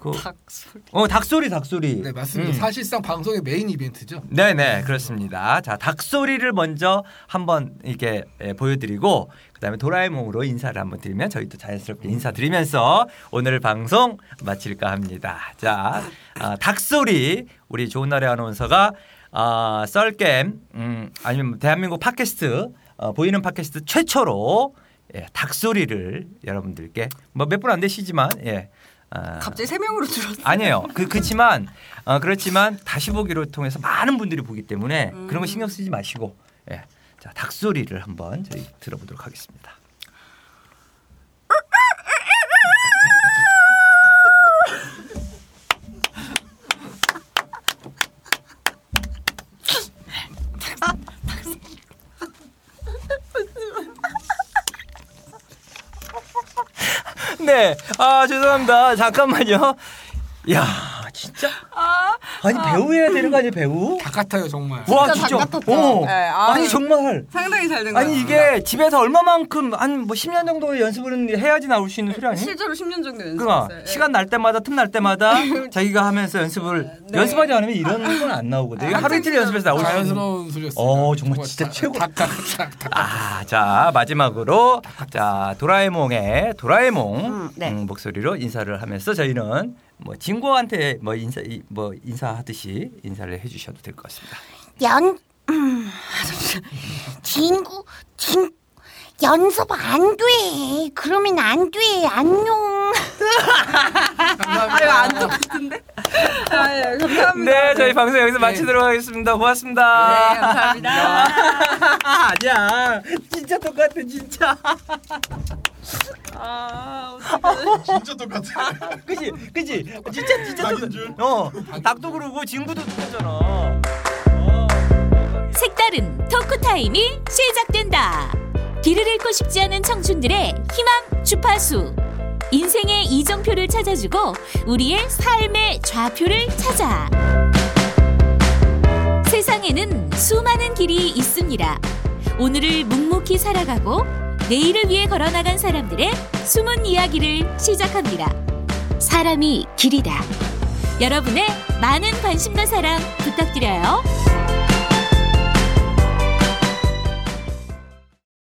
그 닭소리. 어 닭소리 닭소리 네 맞습니다. 음. 사실상 방송의 메인 이벤트죠. 네네 그렇습니다. 자 닭소리를 먼저 한번 이렇게 예, 보여드리고 그다음에 도라에몽으로 인사를 한번 드리면 저희도 자연스럽게 인사드리면서 오늘 방송 마칠까 합니다. 자 아, 닭소리 우리 좋은 날의 아나운서가 아, 썰겜 음, 아니면 대한민국 팟캐스트 어, 보이는 팟캐스트 최초로 예, 닭소리를 여러분들께 뭐 몇 분 안 되시지만 예. 아, 갑자기 세 명으로 줄었어. 아니에요. 그 (laughs) 그렇지만 어, 그렇지만 다시 보기로 통해서 많은 분들이 보기 때문에 음. 그런 거 신경 쓰지 마시고 예. 자, 닭소리를 한번 저희 들어보도록 하겠습니다. 네. 아, 죄송합니다. 잠깐만요. 야, 진짜. 아, 아니, 배우 해야 되는 거 아니에요, 배우? (laughs) 닭 같아요 정말. 와, 진짜 진짜. 닭 같았죠. 어. 네, 아. 아니, 정말. 상당히 잘된것 아니. 이게 집에서 얼마만큼, 한 뭐 10년 정도 연습을 해야지 나올 수 있는 소리 아니에요? 실제로 10년 정도 그니까 연습했어요. 예. 시간 날 때마다 틈 날 때마다 (laughs) 자기가 하면서 연습을 네. 연습하지 않으면 이런 건 안 나오거든요. 이거 아, 하루 이틀 연습해서 나올 수 있는. 자연스러운 소리였어요. 어, 정말 진짜 최고. 아, 자 마지막으로 자 도라에몽의 도라에몽 음, 네. 음, 목소리로 인사를 하면서 저희는 뭐 진구한테 뭐 인사 이- 뭐 인사하듯이 인사를 해주셔도 될 것 같습니다. 연 음, 진구 진 연습 안 돼. 그러면 안 돼. 안녕. 아유 안 똑 같은데? 아, 예, 감사합니다. 네, 저희 방송 여기서 마치도록 하겠습니다. 고맙습니다. 네, 감사합니다. (laughs) 아니야, 진짜 똑같아, 진짜. (laughs) 아, (laughs) 어떡해. 진짜 똑같아. (laughs) 그지, 그지, 진짜 진짜 닭인 줄? 똑같아. 어, 닭도 그러고 진구도 똑같잖아. 어. 색다른 토크 타임이 시작된다. 길을 잃고 싶지 않은 청춘들의 희망 주파수. 인생의 이정표를 찾아주고 우리의 삶의 좌표를 찾아. 세상에는 수많은 길이 있습니다. 오늘을 묵묵히 살아가고 내일을 위해 걸어나간 사람들의 숨은 이야기를 시작합니다. 사람이 길이다. 여러분의 많은 관심과 사랑 부탁드려요.